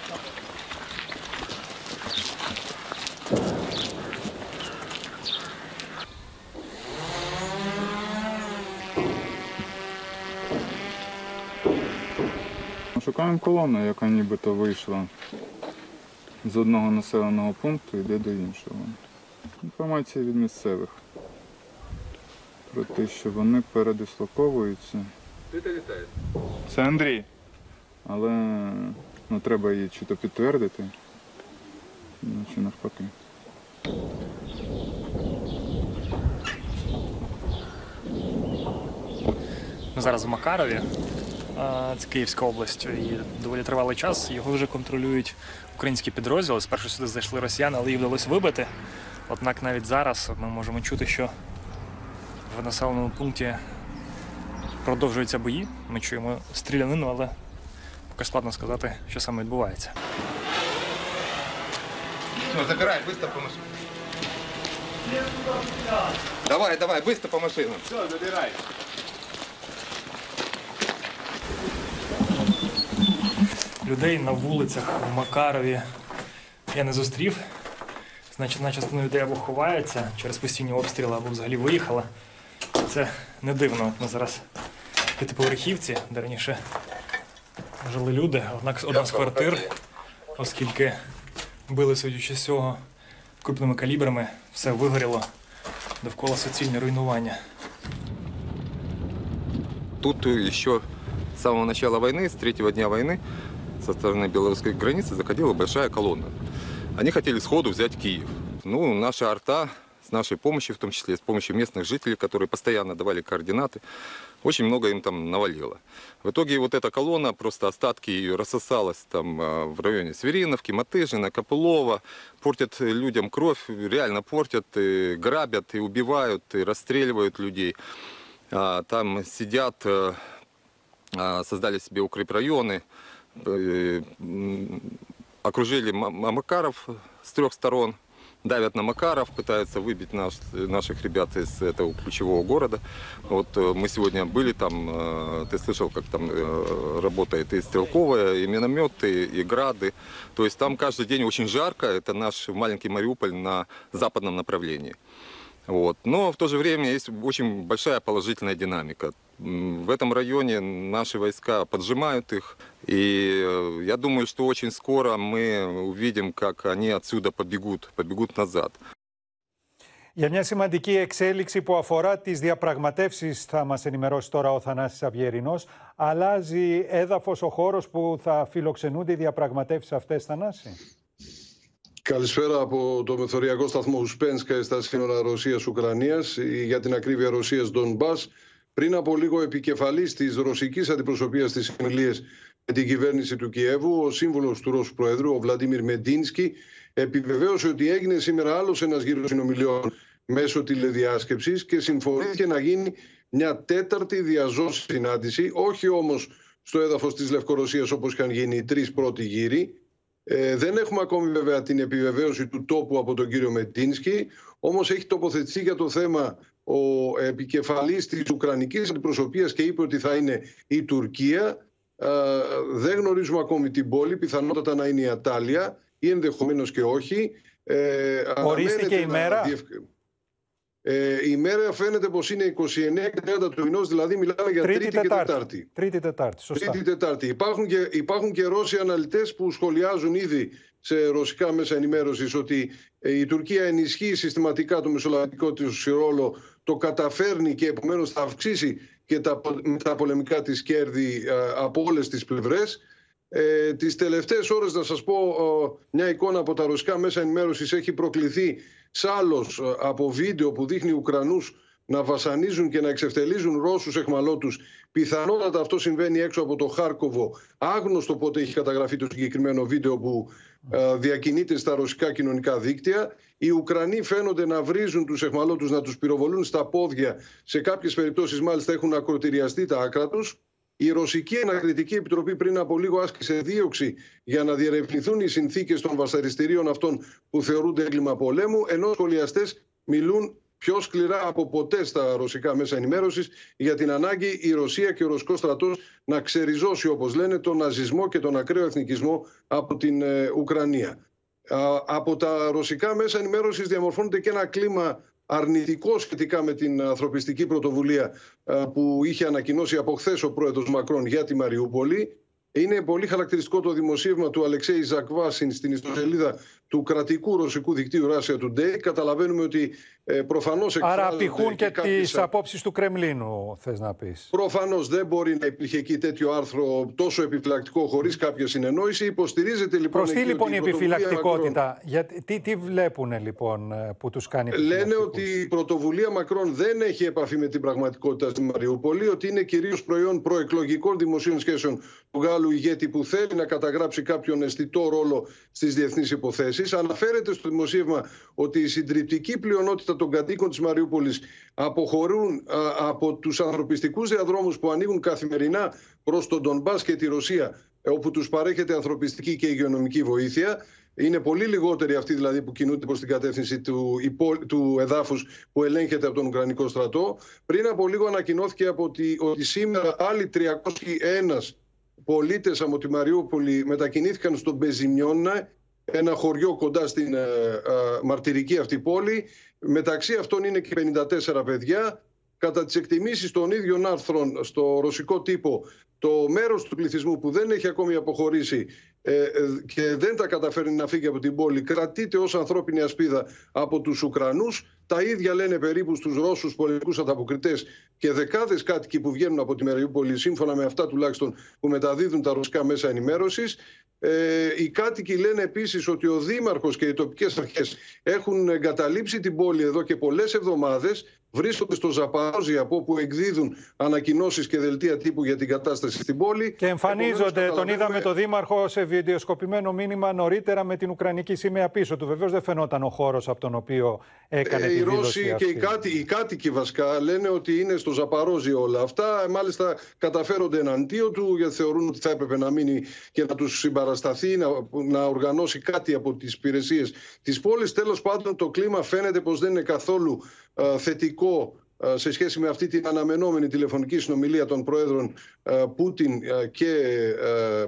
Шукаємо колону, яка нібито вийшла з одного населеного пункту йде до іншого. Інформація від місцевих про те, що вони передислоковуються. Це Андрій. Але ну, треба її чи то підтвердити, ну, чи навпаки. Ми зараз в Макарові, це Київська область, і доволі тривалий час його вже контролюють українські підрозділи. Спершу сюди зайшли росіяни, але їх вдалося вибити. Однак навіть зараз ми можемо чути, що в населеному пункті продовжуються бої. Ми чуємо стрілянину, але поки складно сказати, що саме відбувається. Все, забирай, быстро по машинам. Давай, давай, быстро по машинам. Все, забирай. Людей на вулицях в Макарові я не зустрів. Значить, Значна частина людей або ховається через постійні обстріли, або взагалі виїхала. Це не дивно. От ми зараз п'ятиповерхівці, де раніше жили люди. Однак одна з квартир, оскільки били, судячи з цього, крупними калібрами, все вигоріло довкола суцільне руйнування. Тут еще с самого начала войны, с третьего дня войны, со стороны белорусской границы заходила большая колонна. Они хотели сходу взять Киев. Ну, наша арта с нашей помощью, в том числе с помощью местных жителей, которые постоянно давали координаты, очень много им там навалило. В итоге вот эта колонна, просто остатки ее рассосалась там а, в районе Свериновки, Матыжина, Копылова, портят людям кровь, реально портят, и грабят, и убивают, и расстреливают людей. А, Там сидят, э, а, создали себе укрепрайоны, э, окружили Ма- Ма- Макаров с трех сторон, давят на Макаров, пытаются выбить наш, наших ребят из этого ключевого города. Вот э, мы сегодня были там, э, ты слышал, как там э, работает и стрелковая, и минометы, и грады. То есть там каждый день очень жарко, это наш маленький Мариуполь на западном направлении. Вот. Но в то же время есть очень большая положительная динамика. М, В этом районе наши войска поджимают их. И э, я думаю, что очень скоро мы увидим, как они отсюда побегут, побегут назад. Για μια σημαντική εξέλιξη που αφορά τις διαπραγματεύσεις θα μας ενημερώσει τώρα ο Θανάσης Αυγερινός. Αλλάζει έδαφος ο χώρος που θα φιλοξενούνται οι διαπραγματεύσεις αυτές, Θανάση. Καλησπέρα από το μεθοριακό σταθμό Ουσπένσκα στα σύνορα Ρωσίας-Ουκρανίας για την ακρίβεια Ρωσίας Ντονμπάς. Πριν από λίγο επικεφαλής της ρωσικής αντιπροσωπείας στις συνομιλίες με την κυβέρνηση του Κιέβου, ο σύμβουλος του Ρώσου Προέδρου, ο Βλαντίμιρ Μεντίνσκι, επιβεβαίωσε ότι έγινε σήμερα άλλος ένας γύρος συνομιλιών μέσω τηλεδιάσκεψης και συμφωνήθηκε να γίνει μια τέταρτη διαζώση συνάντηση, όχι όμως στο έδαφος της Λευκορωσίας όπως είχαν γίνει οι τρεις πρώτοι γύροι, ε, δεν έχουμε ακόμη βέβαια την επιβεβαίωση του τόπου από τον κύριο Μετίνσκι, όμως έχει τοποθετηθεί για το θέμα ο επικεφαλής της Ουκρανικής αντιπροσωπείας και είπε ότι θα είναι η Τουρκία. Ε, δεν γνωρίζουμε ακόμη την πόλη, πιθανότατα να είναι η Ατάλια ή ενδεχομένως και όχι. Ε, Ορίστηκε αναμένεται η να μέρα; διευκ- Ε, η μέρα φαίνεται πως είναι 29 και 30 του μηνός, δηλαδή μιλάμε για Τρίτη, και Τετάρτη. Τρίτη Τετάρτη, σωστά. Τρίτη Τετάρτη. Υπάρχουν και, υπάρχουν και Ρώσοι αναλυτές που σχολιάζουν ήδη σε ρωσικά μέσα ενημέρωσης ότι ε, η Τουρκία ενισχύει συστηματικά το μεσολαβητικό της ρόλο, το καταφέρνει και επομένως θα αυξήσει και τα, τα πολεμικά της κέρδη ε, από όλες τις πλευρές. Ε, τις τελευταίες ώρες να σας πω μια εικόνα από τα ρωσικά μέσα ενημέρωσης έχει προκληθεί σάλος ε, από βίντεο που δείχνει Ουκρανούς να βασανίζουν και να εξευτελίζουν Ρώσους εχμαλώτους. Πιθανότατα αυτό συμβαίνει έξω από το Χάρκοβο. Άγνωστο πότε έχει καταγραφεί το συγκεκριμένο βίντεο που ε, διακινείται στα ρωσικά κοινωνικά δίκτυα. Οι Ουκρανοί φαίνονται να βρίζουν τους εχμαλώτους, να τους πυροβολούν στα πόδια. Σε κάποιες περιπτώσεις μάλιστα έχουν ακροτηριαστεί τα άκρα τους. Η Ρωσική Ανακριτική Επιτροπή πριν από λίγο άσκησε δίωξη για να διερευνηθούν οι συνθήκες των βασαριστήριων αυτών που θεωρούνται έγκλημα πολέμου, ενώ σχολιαστές μιλούν πιο σκληρά από ποτέ στα ρωσικά μέσα ενημέρωσης για την ανάγκη η Ρωσία και ο Ρωσικός στρατός να ξεριζώσει, όπως λένε, τον ναζισμό και τον ακραίο εθνικισμό από την ε, Ουκρανία. Από τα ρωσικά μέσα ενημέρωσης διαμορφώνεται και ένα κλίμα αρνητικό σχετικά με την ανθρωπιστική πρωτοβουλία που είχε ανακοινώσει από χθες ο πρόεδρος Μακρόν για τη Μαριούπολη. Είναι πολύ χαρακτηριστικό το δημοσίευμα του Αλεξέη Ζακβάσιν στην ιστοσελίδα του κρατικού ρωσικού δικτύου Russia Today. Καταλαβαίνουμε ότι ε, προφανώς Άρα απηχούν και, και τις απόψεις του Κρεμλίνου, θες να πεις. Προφανώς δεν μπορεί να υπήρχε εκεί τέτοιο άρθρο τόσο επιφυλακτικό χωρίς κάποια συνεννόηση. Υποστηρίζεται λοιπόν. Προ τι λοιπόν η επιφυλακτικότητα, Μακρόν... γιατί, τι, τι βλέπουν λοιπόν ε, που τους κάνει Λένε ότι η πρωτοβουλία Μακρόν δεν έχει επαφή με την πραγματικότητα στη Μαριούπολη, ότι είναι κυρίως προϊόν προεκλογικών δημοσίων σχέσεων του Γάλλου ηγέτη που θέλει να καταγράψει κάποιον αισθητό ρόλο στις διεθνείς υποθέσεις. Αναφέρεται στο δημοσίευμα ότι η συντριπτική πλειονότητα των κατοίκων της Μαριούπολης αποχωρούν από τους ανθρωπιστικούς διαδρόμους που ανοίγουν καθημερινά προς τον Ντονμπάς και τη Ρωσία όπου τους παρέχεται ανθρωπιστική και υγειονομική βοήθεια. Είναι πολύ λιγότεροι αυτοί δηλαδή που κινούνται προς την κατεύθυνση του, του εδάφους που ελέγχεται από τον Ουκρανικό στρατό. Πριν από λίγο ανακοινώθηκε από ότι, ότι σήμερα άλλοι 301 πολίτες από τη Μαριούπολη μετακινήθηκαν στον Μπεζιμιώνα ένα χωριό κοντά στην ε, ε, μαρτυρική αυτή πόλη. Μεταξύ αυτών είναι και 54 παιδιά. Κατά τις εκτιμήσεις των ίδιων άρθρων στο ρωσικό τύπο, το μέρος του πληθυσμού που δεν έχει ακόμη αποχωρήσει ε, και δεν τα καταφέρνει να φύγει από την πόλη κρατείται ως ανθρώπινη ασπίδα από τους Ουκρανούς. Τα ίδια λένε περίπου στους Ρώσους πολιτικούς ανταποκριτές και δεκάδες κάτοικοι που βγαίνουν από τη Μεριούπολη σύμφωνα με αυτά τουλάχιστον που μεταδίδουν τα ρωσικά μέσα ενημέρωσης. Ε, οι κάτοικοι λένε επίσης ότι ο Δήμαρχος και οι τοπικές αρχές έχουν εγκαταλείψει την πόλη εδώ και πολλές εβδομάδες βρίσκονται στο Ζαπαρόζι από όπου εκδίδουν ανακοινώσεις και δελτία τύπου για την κατάσταση στην πόλη. Και εμφανίζονται, τον είδαμε το Δήμαρχο σε βιντεοσκοπημένο μήνυμα νωρίτερα με την Ουκρανική σημαία πίσω του. Βεβαίως δεν φαινόταν ο χώρος από τον οποίο έκανε ε, τη δήλωση. Οι Ρώσοι και οι, κάτοι, οι κάτοικοι βασικά λένε ότι είναι στο Ζαπαρόζι όλα αυτά. Μάλιστα καταφέρονται εναντίον του γιατί θεωρούν ότι θα έπρεπε να μείνει και να τους συμπαρασταθεί, να, να οργανώσει κάτι από τις υπηρεσίες της πόλης. Τέλος πάντων, το κλίμα φαίνεται πως δεν είναι καθόλου ε, θετικό ε, σε σχέση με αυτή την αναμενόμενη τηλεφωνική συνομιλία των Προέδρων ε, Πούτιν και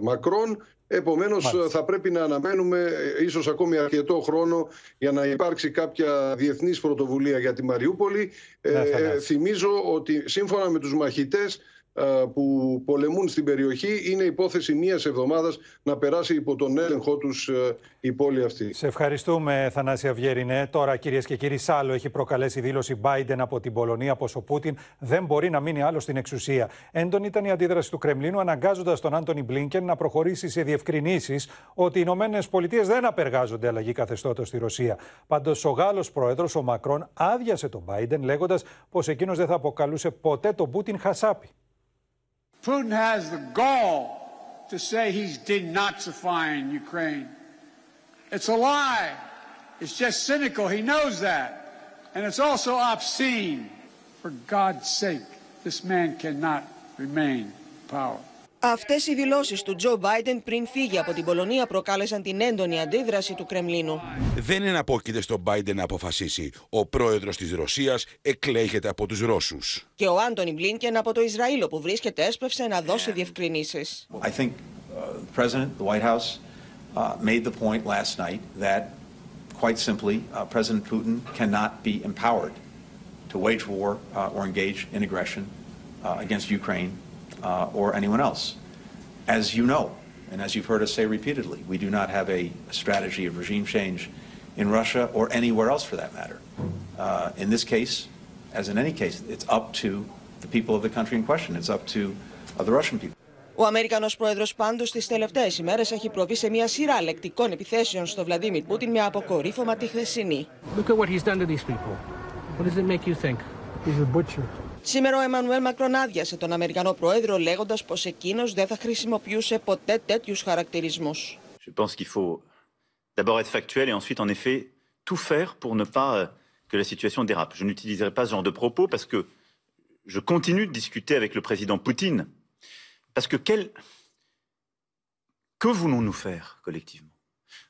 Μακρόν. Επομένως θα πρέπει να αναμένουμε ίσως ακόμη αρκετό χρόνο για να υπάρξει κάποια διεθνής πρωτοβουλία για τη Μαριούπολη. Ναι, θυμίζω ότι σύμφωνα με τους μαχητές ε, που πολεμούν στην περιοχή είναι υπόθεση μίας εβδομάδας να περάσει υπό τον έλεγχό τους ε, η πόλη αυτή. Σε ευχαριστούμε Θανάση Αυγέρινε. Τώρα κυρίες και κύριοι Σάλο έχει προκαλέσει δήλωση Biden από την Πολωνία πως ο Πούτιν δεν μπορεί να μείνει άλλο στην εξουσία. Έντονη ήταν η αντίδραση του Κρεμλίνου αναγκάζοντας τον Άντωνι Μπλίνκεν να προχωρήσει σε διευκρινήσεις ότι οι Ηνωμένες Πολιτείες δεν απεργάζονται αλλαγή καθεστώτος στη Ρωσία. Πάντως ο Γάλλος πρόεδρος ο Μακρόν άδειασε τον Biden λέγοντας πως εκείνος δεν θα αποκαλούσε ποτέ τον Πούτιν χασάπι. Putin has the gall to say he's denazifying Ukraine. It's a lie. It's just cynical. He knows that. And it's also obscene. For God's sake, this man cannot remain in power. Αυτές οι δηλώσεις του Τζο Μπάιντεν πριν φύγει από την Πολωνία προκάλεσαν την έντονη αντίδραση του Κρεμλίνου. Δεν εναπόκειται στον Μπάιντεν να αποφασίσει. Ο πρόεδρος της Ρωσίας εκλέγεται από τους Ρώσους. Και ο Άντωνι Μπλίνκεν από το Ισραήλ, όπου βρίσκεται, έσπευσε να δώσει διευκρινήσεις. I think uh, the president, the White House, uh, made the point last night that, quite simply, uh, President Putin cannot be empowered. to wage war uh, or engage in aggression uh, against Ukraine uh, or anyone else. As you know, and as you've heard us say repeatedly, we do not have a, a strategy of regime change in Russia or anywhere else for that matter. Uh, in this case, as in any case, it's up to the people of the country in question. It's up to uh, the Russian people. Ο Αμερικανός πρόεδρος πάντως τις τελευταίες ημέρες έχει προβεί σε μια σειρά λεκτικών επιθέσεων στο Βλαντίμιρ Πούτιν με αποκορύφωμα τη χθεσινή. Look at what he's done to these people. What does it make you think? He's a butcher. Σήμερα ο Εμμανουέλ Μακρόν άδειασε τον Αμερικανό πρόεδρο λέγοντας πως εκείνος δεν θα χρησιμοποιούσε ποτέ τέτοιους χαρακτηρισμούς. Je pense qu'il faut d'abord être factuel et ensuite, en effet, tout faire pour ne pas euh, que la situation dérape. Je n'utiliserai pas ce genre de propos parce que je continue de discuter avec le président Poutine. Parce que quel... Que voulons-nous faire collectivement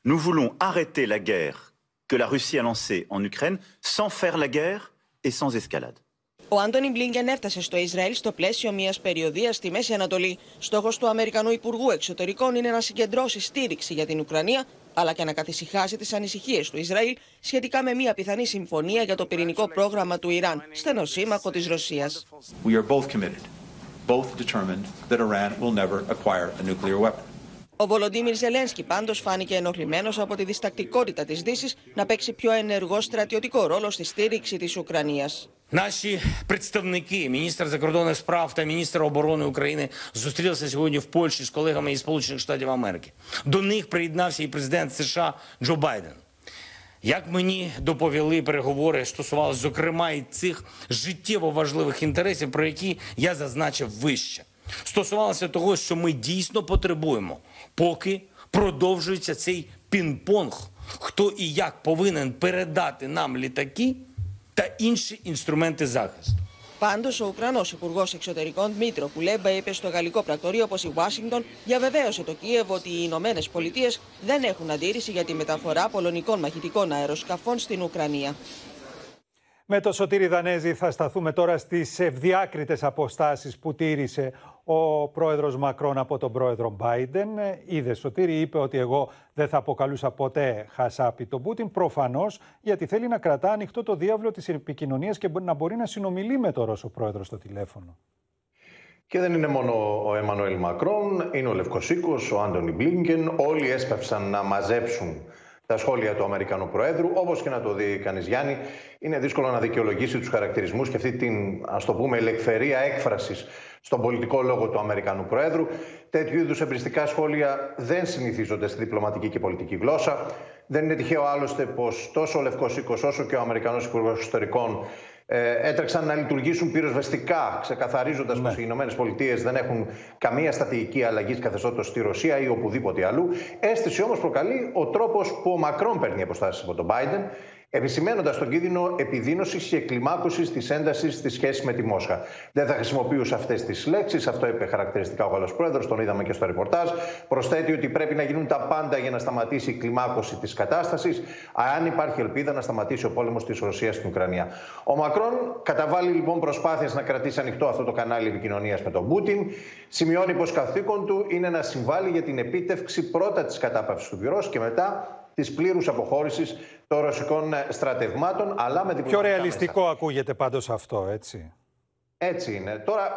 Nous voulons arrêter la guerre que la Russie a lancée en Ukraine sans faire la guerre et sans escalade. Ο Άντωνι Μπλίνκεν έφτασε στο Ισραήλ στο πλαίσιο μιας περιοδίας στη Μέση Ανατολή. Στόχος του Αμερικανού Υπουργού Εξωτερικών είναι να συγκεντρώσει στήριξη για την Ουκρανία, αλλά και να καθησυχάσει τις ανησυχίες του Ισραήλ σχετικά με μια πιθανή συμφωνία για το πυρηνικό πρόγραμμα του Ιράν, στενό σύμμαχο της Ρωσίας. We are both committed, both determined that Iran will never acquire a nuclear weapon. Ο Βολοντίμιρ Ζελένσκι πάντως φάνηκε ενοχλημένος από τη διστακτικότητα της Δύσης να παίξει πιο ενεργό στρατιωτικό ρόλο στη στήριξη της Ουκρανίας. Наші представники, міністр закордонних справ та міністр оборони України зустрілися сьогодні в Польщі з колегами із Сполучених Штатів Америки. До них приєднався і президент США Джо Байден. Як мені доповіли, переговори стосувалися, зокрема, і цих життєво важливих інтересів, про які я зазначив вище. Стосувалося того, що ми дійсно потребуємо, поки продовжується цей пінг-понг, хто і як повинен передати нам літаки та інші інструменти захисту. Πάντω, ο Ουκρανό Υπουργό Εξωτερικών Δμήτρο Κουλέμπα είπε στο γαλλικό πρακτορείο πω η Ουάσιγκτον διαβεβαίωσε το Κίεβο ότι οι Ηνωμένε Πολιτείε δεν έχουν αντίρρηση για τη μεταφορά πολωνικών μαχητικών αεροσκαφών στην Ουκρανία. Με το Σωτήρι Δανέζη θα σταθούμε τώρα στις ευδιάκριτες αποστάσεις που τήρησε ο πρόεδρος Μακρόν από τον πρόεδρο Μπάιντεν. Είδε Σωτήρι, είπε ότι εγώ δεν θα αποκαλούσα ποτέ χασάπι τον Πούτιν, προφανώς γιατί θέλει να κρατά ανοιχτό το διάβλο της επικοινωνίας και να μπορεί να συνομιλεί με τον Ρώσο πρόεδρο στο τηλέφωνο. Και δεν είναι μόνο ο Εμμανουέλ Μακρόν, είναι ο Λευκοσίκος, ο Άντωνι Μπλίνκεν. Όλοι έσπευσαν να μαζέψουν τα σχόλια του Αμερικανού Προέδρου. Όπως και να το δει κανείς, Γιάννη, είναι δύσκολο να δικαιολογήσει τους χαρακτηρισμούς και αυτή την, ας το πούμε, ελεκφερία έκφρασης στον πολιτικό λόγο του Αμερικανού Προέδρου. Τέτοιου είδους εμπριστικά σχόλια δεν συνηθίζονται στη διπλωματική και πολιτική γλώσσα. Δεν είναι τυχαίο άλλωστε πως τόσο ο Λευκός Οίκος όσο και ο Αμερικανός Υπουργός Εξωτερικών ε, έτρεξαν να λειτουργήσουν πυροσβεστικά, ξεκαθαρίζοντας πως οι Ηνωμένες Πολιτείες δεν έχουν καμία στατική αλλαγή καθεστώτος στη Ρωσία ή οπουδήποτε αλλού. Αίσθηση όμως προκαλεί ο τρόπος που ο Μακρόν παίρνει αποστάσεις από τον Biden, επισημένοντας τον κίνδυνο επιδείνωση και κλιμάκωσης της έντασης στη σχέσης με τη Μόσχα. Δεν θα χρησιμοποιούσε αυτές τις λέξεις, αυτό είπε χαρακτηριστικά ο Γαλλό Πρόεδρος, τον είδαμε και στο ρεπορτάζ. Προσθέτει ότι πρέπει να γίνουν τα πάντα για να σταματήσει η κλιμάκωση της κατάστασης, αν υπάρχει ελπίδα να σταματήσει ο πόλεμος της Ρωσίας στην Ουκρανία. Ο Μακρόν καταβάλει λοιπόν προσπάθειες να κρατήσει ανοιχτό αυτό το κανάλι επικοινωνίας με τον Πούτιν. Σημειώνει πως καθήκον του είναι να συμβάλλει για την επίτευξη πρώτα της κατάπαυσης του πυρός και μετά της πλήρους αποχώρησης των ρωσικών στρατευμάτων, αλλά με την Πιο ρεαλιστικό μέσα. ακούγεται πάντως αυτό, έτσι. Έτσι είναι. Τώρα,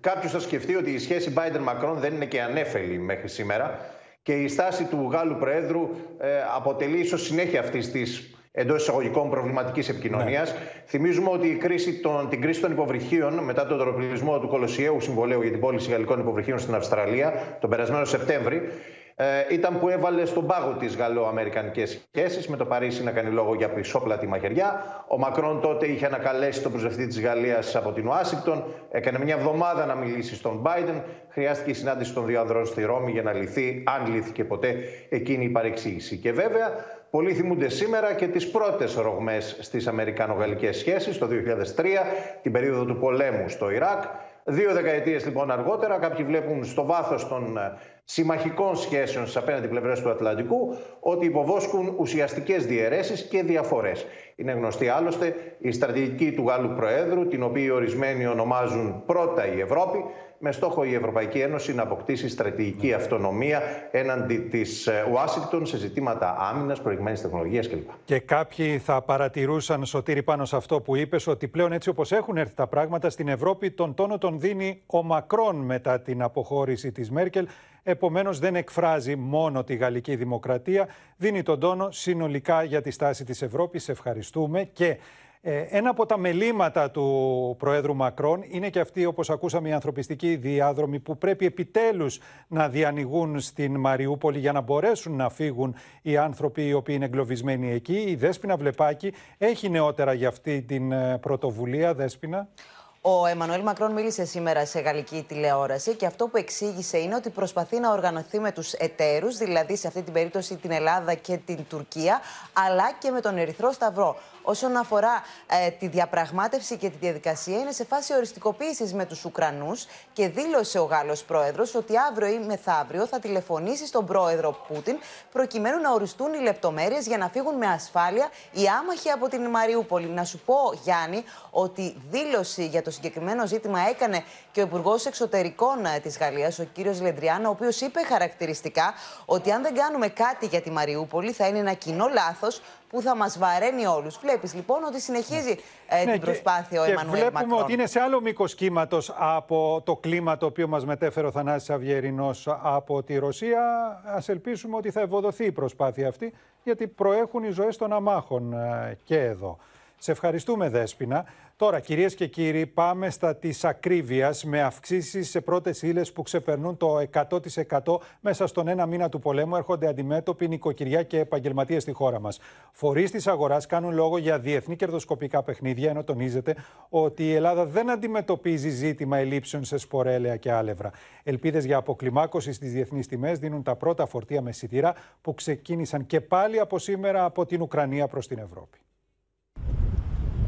κάποιος θα σκεφτεί ότι η σχέση Biden-Macron δεν είναι και ανέφελη μέχρι σήμερα και η στάση του Γάλλου Προέδρου ε, αποτελεί ίσως συνέχεια αυτής της εντός εισαγωγικών προβληματικής επικοινωνίας. Ναι. Θυμίζουμε ότι η κρίση των, την κρίση των υποβρυχίων μετά τον τροπλισμό του Κολοσιαίου Συμβολέου για την πώληση γαλλικών υποβρυχίων στην Αυστραλία τον περασμένο Σεπτέμβρη ε, ήταν που έβαλε στον πάγο τις γαλλο-αμερικανικές σχέσεις, με το Παρίσι να κάνει λόγο για πισόπλατη μαχαιριά. Ο Μακρόν τότε είχε ανακαλέσει τον προσβευτή της Γαλλίας από την Ουάσιγκτον. Έκανε μια εβδομάδα να μιλήσει στον Biden. Χρειάστηκε η συνάντηση των δύο ανδρών στη Ρώμη για να λυθεί, αν λύθηκε ποτέ, εκείνη η παρεξήγηση. Και βέβαια, Πολλοί θυμούνται σήμερα και τις πρώτες ρογμές στις Αμερικανο-Γαλλικές σχέσεις το 2003, την περίοδο του πολέμου στο Ιράκ. Δύο δεκαετίες λοιπόν αργότερα, κάποιοι βλέπουν στο βάθος των συμμαχικών σχέσεων στις απέναντι πλευρές του Ατλαντικού ότι υποβόσκουν ουσιαστικές διαιρέσεις και διαφορές. Είναι γνωστή άλλωστε η στρατηγική του Γάλλου Προέδρου, την οποία οι ορισμένοι ονομάζουν πρώτα η Ευρώπη, με στόχο η Ευρωπαϊκή Ένωση να αποκτήσει στρατηγική αυτονομία έναντι της Ουάσιγκτον σε ζητήματα άμυνας, προηγμένης τεχνολογίας κλπ. Και κάποιοι θα παρατηρούσαν, Σωτήρη, πάνω σε αυτό που είπες, ότι πλέον έτσι όπως έχουν έρθει τα πράγματα στην Ευρώπη, τον τόνο τον δίνει ο Μακρόν μετά την αποχώρηση της Μέρκελ. Επομένως δεν εκφράζει μόνο τη γαλλική δημοκρατία, δίνει τον τόνο συνολικά για τη στάση της Ευρώπης. Ευχαριστούμε και ε, ένα από τα μελήματα του Προέδρου Μακρόν είναι και αυτή, όπως ακούσαμε, οι ανθρωπιστικοί διάδρομοι που πρέπει επιτέλους να διανοιγούν στην Μαριούπολη για να μπορέσουν να φύγουν οι άνθρωποι οι οποίοι είναι εγκλωβισμένοι εκεί. Η Δέσποινα Βλεπάκη έχει νεότερα για αυτή την ε, πρωτοβουλία. Δέσποινα. Ο Εμμανουέλ Μακρόν μίλησε σήμερα σε γαλλική τηλεόραση και αυτό που εξήγησε είναι ότι προσπαθεί να οργανωθεί με τους εταίρους, δηλαδή σε αυτή την περίπτωση την Ελλάδα και την Τουρκία, αλλά και με τον Ερυθρό Σταυρό όσον αφορά ε, τη διαπραγμάτευση και τη διαδικασία, είναι σε φάση οριστικοποίησης με τους Ουκρανούς και δήλωσε ο Γάλλος πρόεδρος ότι αύριο ή μεθαύριο θα τηλεφωνήσει στον πρόεδρο Πούτιν προκειμένου να οριστούν οι λεπτομέρειες για να φύγουν με ασφάλεια οι άμαχοι από την Μαριούπολη. Να σου πω, Γιάννη, ότι δήλωση για το συγκεκριμένο ζήτημα έκανε και ο Υπουργός Εξωτερικών ε, της Γαλλίας, ο κύριος Λεντριάν, ο οποίος είπε χαρακτηριστικά ότι αν δεν κάνουμε κάτι για τη Μαριούπολη θα είναι ένα κοινό λάθος που θα μας βαραίνει όλους. Βλέπεις λοιπόν ότι συνεχίζει ε, ναι, την προσπάθεια ο Εμμανουέλ Βλέπουμε Μακρόν. ότι είναι σε άλλο μήκος κύματος από το κλίμα το οποίο μας μετέφερε ο Θανάσης Αυγερινό από τη Ρωσία. Α ελπίσουμε ότι θα ευοδοθεί η προσπάθεια αυτή, γιατί προέχουν οι ζωές των αμάχων ε, και εδώ. Σε ευχαριστούμε, Δέσποινα. Τώρα, κυρίες και κύριοι, πάμε στα της ακρίβειας με αυξήσεις σε πρώτες ύλες που ξεπερνούν το 100% μέσα στον ένα μήνα του πολέμου. Έρχονται αντιμέτωποι νοικοκυριά και επαγγελματίες στη χώρα μας. Φορείς της αγοράς κάνουν λόγο για διεθνή κερδοσκοπικά παιχνίδια, ενώ τονίζεται ότι η Ελλάδα δεν αντιμετωπίζει ζήτημα ελλείψεων σε σπορέλαια και άλευρα. Ελπίδες για αποκλιμάκωση στις διεθνείς τιμές δίνουν τα πρώτα φορτία με σιτήρα που ξεκίνησαν και πάλι από σήμερα από την Ουκρανία προς την Ευρώπη.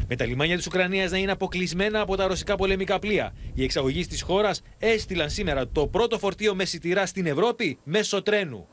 Με τα λιμάνια της Ουκρανίας να είναι αποκλεισμένα από τα ρωσικά πολεμικά πλοία, οι εξαγωγείς της χώρας έστειλαν σήμερα το πρώτο φορτίο με σιτηρά στην Ευρώπη μέσω τρένου.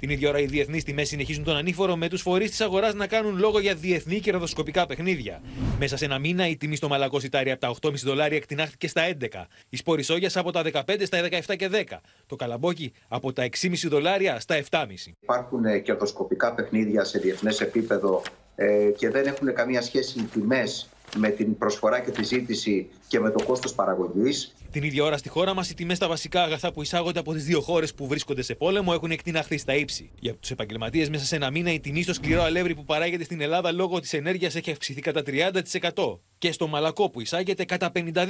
Την ίδια ώρα οι διεθνείς τιμές συνεχίζουν τον ανήφορο με τους φορείς της αγοράς να κάνουν λόγο για διεθνή κερδοσκοπικά παιχνίδια. Μέσα σε ένα μήνα η τιμή στο μαλακό σιτάρι από τα 8,5 δολάρια εκτινάχθηκε στα 11. Η σπόρη σόγιας από τα 15 στα 17 και 10. Το καλαμπόκι από τα 6,5 δολάρια στα 7,5. Υπάρχουν ε, κερδοσκοπικά παιχνίδια σε διεθνές επίπεδο ε, και δεν έχουν καμία σχέση οι τιμές με την προσφορά και τη ζήτηση και με το κόστος παραγωγής. Την ίδια ώρα στη χώρα μας, οι τιμές στα βασικά αγαθά που εισάγονται από τις δύο χώρες που βρίσκονται σε πόλεμο έχουν εκτιναχθεί στα ύψη. Για τους επαγγελματίες, μέσα σε ένα μήνα η τιμή στο σκληρό αλεύρι που παράγεται στην Ελλάδα λόγω της ενέργειας έχει αυξηθεί κατά 30% και στο μαλακό που εισάγεται κατά 52%.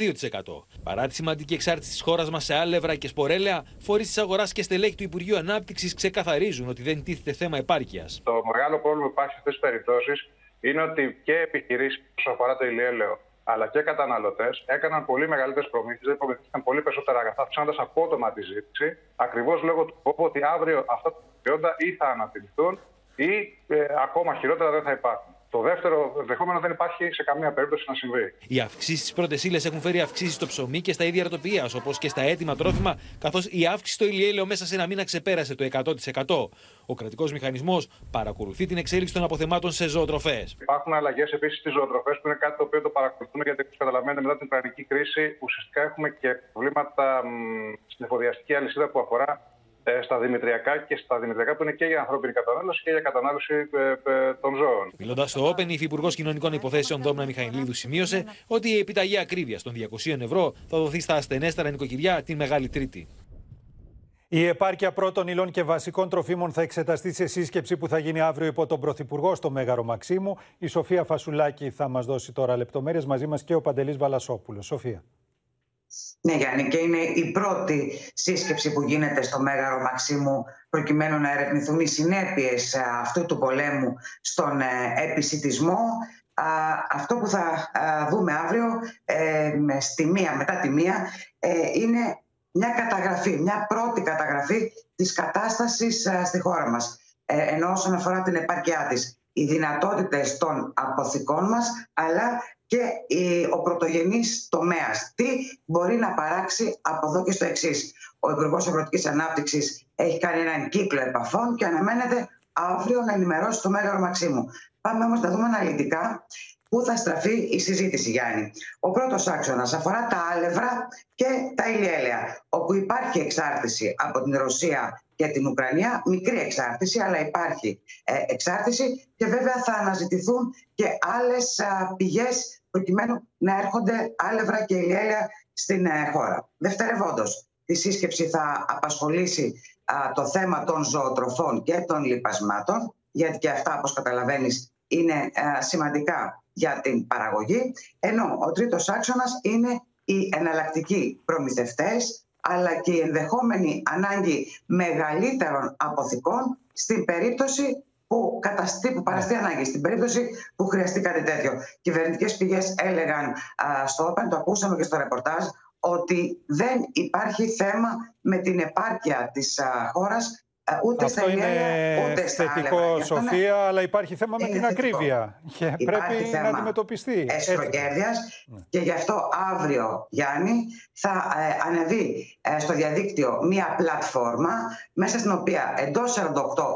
Παρά τη σημαντική εξάρτηση της χώρας μας σε άλευρα και σπορέλαια, φορείς της αγοράς και στελέχη του Υπουργείου Ανάπτυξης ξεκαθαρίζουν ότι δεν τίθεται θέμα επάρκειας. Το μεγάλο πρόβλημα που υπάρχει σε αυτές τις περιπτώσεις είναι ότι και επιχειρήσεις όσο αφορά το ηλιέλαιο αλλά και καταναλωτές έκαναν πολύ μεγαλύτερες προμήθειες, δεν προμηθεύτηκαν πολύ περισσότερα αγαθά, αυξάνοντας απότομα τη ζήτηση, ακριβώς λόγω του φόβου ότι αύριο αυτά τα προϊόντα ή θα αναπτυχθούν ή ε, ακόμα χειρότερα δεν θα υπάρχουν. Το δεύτερο δεχόμενο δεν υπάρχει σε καμία περίπτωση να συμβεί. Οι αυξήσεις στις πρώτες ύλες έχουν φέρει αυξήσεις στο ψωμί και στα ίδια αρτοπίας, όπως και στα έτοιμα τρόφιμα, καθώς η αύξηση στο ηλιέλαιο μέσα σε ένα μήνα ξεπέρασε το 100%. Ο κρατικός μηχανισμός παρακολουθεί την εξέλιξη των αποθεμάτων σε ζωοτροφές. Υπάρχουν αλλαγές επίσης στις ζωοτροφές που είναι κάτι το οποίο το παρακολουθούμε γιατί, όπως καταλαβαίνετε, μετά την Ουκρανική κρίση ουσιαστικά έχουμε και προβλήματα στην εφοδιαστική αλυσίδα που αφορά ε, στα δημητριακά και στα δημητριακά που είναι και για ανθρώπινη κατανάλωση και για κατανάλωση ε, ε, των ζώων. Μιλώντας στο Open, η Υφυπουργός Κοινωνικών Υποθέσεων Δόμνα Μιχαηλίδου σημείωσε ότι η επιταγή ακρίβειας των 200 ευρώ θα δοθεί στα ασθενέστερα νοικοκυριά την Μεγάλη Τρίτη. Η επάρκεια πρώτων υλών και βασικών τροφίμων θα εξεταστεί σε σύσκεψη που θα γίνει αύριο υπό τον Πρωθυπουργό στο Μέγαρο Μαξίμου. Η Σοφία Φασουλάκη θα μας δώσει τώρα λεπτομέρειες μαζί μας και ο Παντελής Βαλασόπουλος. Σοφία. Ναι, Γιάννη, και είναι η πρώτη σύσκεψη που γίνεται στο Μέγαρο Μαξίμου προκειμένου να ερευνηθούν οι συνέπειες αυτού του πολέμου στον επισητισμό. Αυτό που θα δούμε αύριο ε, στη μία, μετά τη μία ε, είναι μια καταγραφή, μια πρώτη καταγραφή της κατάστασης στη χώρα μας. Ε, ενώ όσον αφορά την επάρκειά της, οι δυνατότητες των αποθηκών μας, αλλά και ο πρωτογενής τομέας. Τι μπορεί να παράξει από εδώ και στο εξής. Ο Υπουργός Αγροτικής Ανάπτυξης έχει κάνει έναν κύκλο επαφών και αναμένεται αύριο να ενημερώσει το Μέγαρο Μαξίμου. Πάμε όμως να δούμε αναλυτικά πού θα στραφεί η συζήτηση, Γιάννη. Ο πρώτος άξονας αφορά τα άλευρα και τα ηλιέλαια, όπου υπάρχει εξάρτηση από την Ρωσία και την Ουκρανία, μικρή εξάρτηση, αλλά υπάρχει ε, εξάρτηση και βέβαια θα αναζητηθούν και άλλες πηγές προκειμένου να έρχονται άλευρα και ηλιέλαια στην ε, χώρα. Δευτερευόντως, τη σύσκεψη θα απασχολήσει το θέμα των ζωοτροφών και των λιπασμάτων, γιατί και αυτά, όπως καταλαβαίνεις, είναι σημαντικά για την παραγωγή, ενώ ο τρίτος άξονας είναι οι εναλλακτικοί προμηθευτές, αλλά και η ενδεχόμενη ανάγκη μεγαλύτερων αποθηκών στην περίπτωση που, καταστεί, που παραστεί ναι. ανάγκη, στην περίπτωση που χρειαστεί κάτι τέτοιο. Κυβερνητικές πηγές έλεγαν στο Open, το ακούσαμε και στο ρεπορτάζ, ότι δεν υπάρχει θέμα με την επάρκεια της χώρας ε, ούτε Αυτό στα είναι ούτε θετικό, Σοφία, αλλά υπάρχει θέμα με την θετικό. ακρίβεια και Υπάρχει πρέπει θέμα να αντιμετωπιστεί. Εσχροκέρδειας Ναι. και γι' αυτό αύριο, Γιάννη, θα ε, ανεβεί ε, στο διαδίκτυο μία πλατφόρμα μέσα στην οποία εντός 48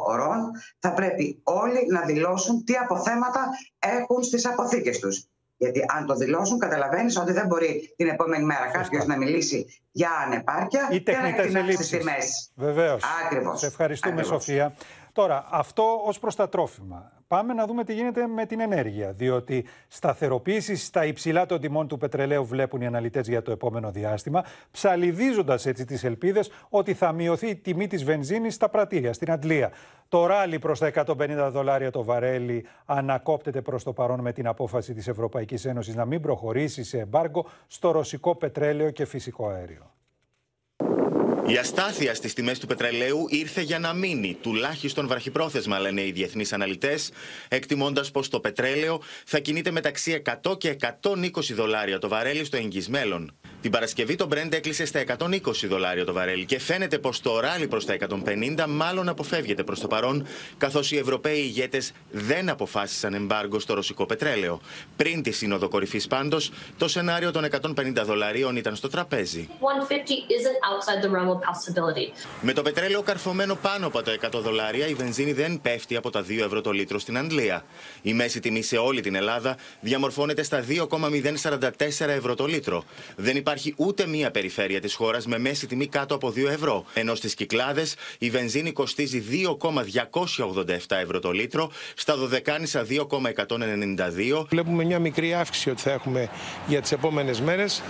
ωρών θα πρέπει όλοι να δηλώσουν τι αποθέματα έχουν στις αποθήκες τους. Γιατί αν το δηλώσουν, καταλαβαίνεις ότι δεν μπορεί την επόμενη μέρα κάποιος να μιλήσει για ανεπάρκεια Ή και να τεχνητές εκτινάξει ελλείψεις. τι τιμές. Βεβαίως. Ακριβώς. Σε ευχαριστούμε, Ακριβώς. Σοφία. Τώρα, αυτό ως προς τα τρόφιμα. Πάμε να δούμε τι γίνεται με την ενέργεια. Διότι σταθεροποίησης στα υψηλά των τιμών του πετρελαίου βλέπουν οι αναλυτές για το επόμενο διάστημα, ψαλιδίζοντας έτσι τις ελπίδες ότι θα μειωθεί η τιμή της βενζίνης στα πρατήρια, στην Αντλία. Το ράλι προς τα 150 δολάρια το βαρέλι ανακόπτεται προς το παρόν με την απόφαση της Ευρωπαϊκής Ένωσης να μην προχωρήσει σε εμπάργκο στο ρωσικό πετρέλαιο και φυσικό αέριο. Η αστάθεια στις τιμές του πετρελαίου ήρθε για να μείνει, τουλάχιστον βραχυπρόθεσμα, λένε οι διεθνείς αναλυτές, εκτιμώντας πως το πετρέλαιο θα κινείται μεταξύ 100 και 120 δολάρια το βαρέλι στο εγγύ μέλλον. Την Παρασκευή το Brent έκλεισε στα 120 δολάρια το βαρέλι και φαίνεται πως το ράλι προς τα 150 μάλλον αποφεύγεται προς το παρόν, καθώς οι Ευρωπαίοι ηγέτες δεν αποφάσισαν εμπάργκο στο ρωσικό πετρέλαιο. Πριν τη Σύνοδο Κορυφής, πάντως, το σενάριο των 150 δολαρίων ήταν στο τραπέζι. 150 isn't outside the realm of possibility. Με το πετρέλαιο καρφωμένο πάνω από τα 100 δολάρια, η βενζίνη δεν πέφτει από τα 2 ευρώ το λίτρο στην Αγγλία. Η μέση τιμή σε όλη την Ελλάδα διαμορφώνεται στα 2,044 ευρώ το λίτρο. Δεν υπάρχει ούτε μία περιφέρεια της χώρας με μέση τιμή κάτω από 2 ευρώ. Ενώ στις κυκλάδες η βενζίνη κοστίζει 2,287 ευρώ το λίτρο, στα Δωδεκάνησα 2,192. Βλέπουμε μια μικρή αύξηση ότι θα έχουμε για τις επόμενες μέρες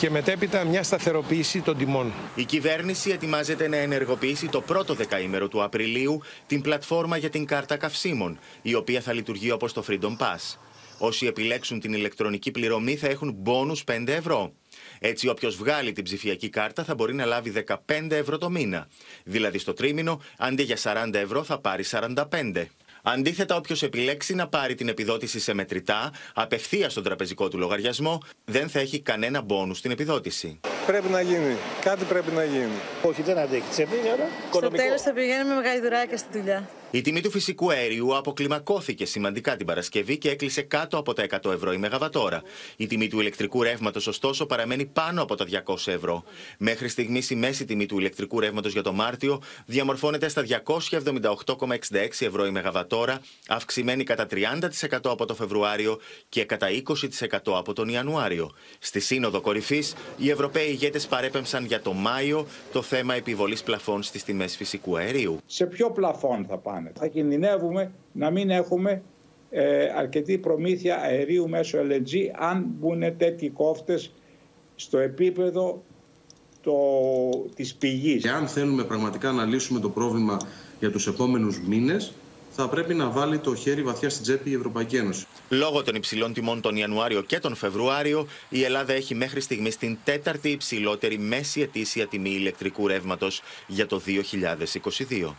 και μετέπειτα μια σταθεροποίηση των τιμών. Η κυβέρνηση ετοιμάζεται να ενεργοποιήσει το πρώτο δεκαήμερο του Απριλίου την πλατφόρμα για την κάρτα καυσίμων, η οποία θα λειτουργεί όπως το Freedom Pass. Όσοι επιλέξουν την ηλεκτρονική πληρωμή θα έχουν μπόνους 5 ευρώ. Έτσι, όποιος βγάλει την ψηφιακή κάρτα θα μπορεί να λάβει 15 ευρώ το μήνα. Δηλαδή, στο τρίμηνο, αντί για 40 ευρώ, θα πάρει 45. Αντίθετα, όποιος επιλέξει να πάρει την επιδότηση σε μετρητά, απευθείας στον τραπεζικό του λογαριασμό, δεν θα έχει κανένα μπόνους στην επιδότηση. Πρέπει να γίνει. Κάτι πρέπει να γίνει. Όχι, δεν αντέχει. Τσέπη, άρα. Στο τέλος θα πηγαίνουμε με γαϊδουράκια στη δουλειά. Η τιμή του φυσικού αερίου αποκλιμακώθηκε σημαντικά την Παρασκευή και έκλεισε κάτω από τα 100 ευρώ η Μεγαβατόρα. Η τιμή του ηλεκτρικού ρεύματος, ωστόσο, παραμένει πάνω από τα 200 ευρώ. Μέχρι στιγμής η μέση τιμή του ηλεκτρικού ρεύματος για το Μάρτιο διαμορφώνεται στα 278,66 ευρώ η Μεγαβατόρα, αυξημένη κατά 30% από το Φεβρουάριο και κατά 20% από τον Ιανουάριο. Στη Σύνοδο Κορυφής, οι Ευρωπαίοι ηγέτες παρέπεμψαν για το Μάιο το θέμα επιβολής πλαφών στις τιμές φυσικού αερίου. Σε ποιο πλαφόν θα πάνε; Θα κινδυνεύουμε να μην έχουμε ε, αρκετή προμήθεια αερίου μέσω LNG αν μπουν τέτοιοι κόφτες στο επίπεδο το, της πηγής. Και αν θέλουμε πραγματικά να λύσουμε το πρόβλημα για τους επόμενους μήνες, θα πρέπει να βάλει το χέρι βαθιά στην τσέπη η Ευρωπαϊκή Ένωση. Λόγω των υψηλών τιμών τον Ιανουάριο και τον Φεβρουάριο, η Ελλάδα έχει μέχρι στιγμής την τέταρτη υψηλότερη μέση ετήσια τιμή ηλεκτρικού ρεύματος για το 2022.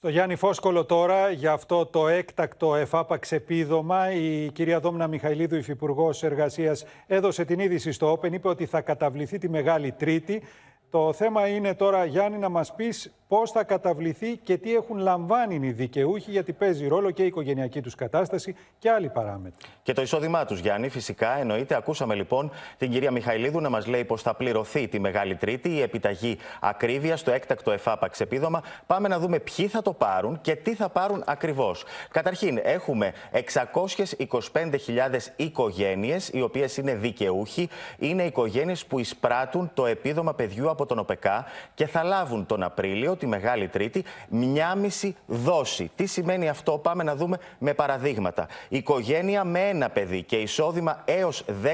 Το Γιάννη Φόσκολο τώρα για αυτό το έκτακτο εφάπαξ επίδομα. Η κυρία Δόμνα Μιχαηλίδου, υφυπουργός Εργασίας, έδωσε την είδηση στο Open. Είπε ότι θα καταβληθεί τη Μεγάλη Τρίτη. Το θέμα είναι τώρα, Γιάννη, να μας πεις πώς θα καταβληθεί και τι έχουν λαμβάνει οι δικαιούχοι, γιατί παίζει ρόλο και η οικογενειακή τους κατάσταση και άλλοι παράμετροι. Και το εισόδημά τους, Γιάννη, φυσικά εννοείται. Ακούσαμε λοιπόν την κυρία Μιχαηλίδου να μας λέει πω θα πληρωθεί τη Μεγάλη Τρίτη η επιταγή ακρίβειας στο έκτακτο εφάπαξ επίδομα. Πάμε να δούμε ποιοι θα το πάρουν και τι θα πάρουν ακριβώς. Καταρχήν, έχουμε 625.000 οικογένειες, οι οποίες είναι δικαιούχοι. Είναι οικογένειες που εισπράττουν το επίδομα παιδιού από τον ΟΠΕΚΑ και θα λάβουν τον Απρίλιο, τη Μεγάλη Τρίτη, μια μισή δόση. Τι σημαίνει αυτό, πάμε να δούμε με παραδείγματα. Οικογένεια με ένα παιδί και εισόδημα έως 10.500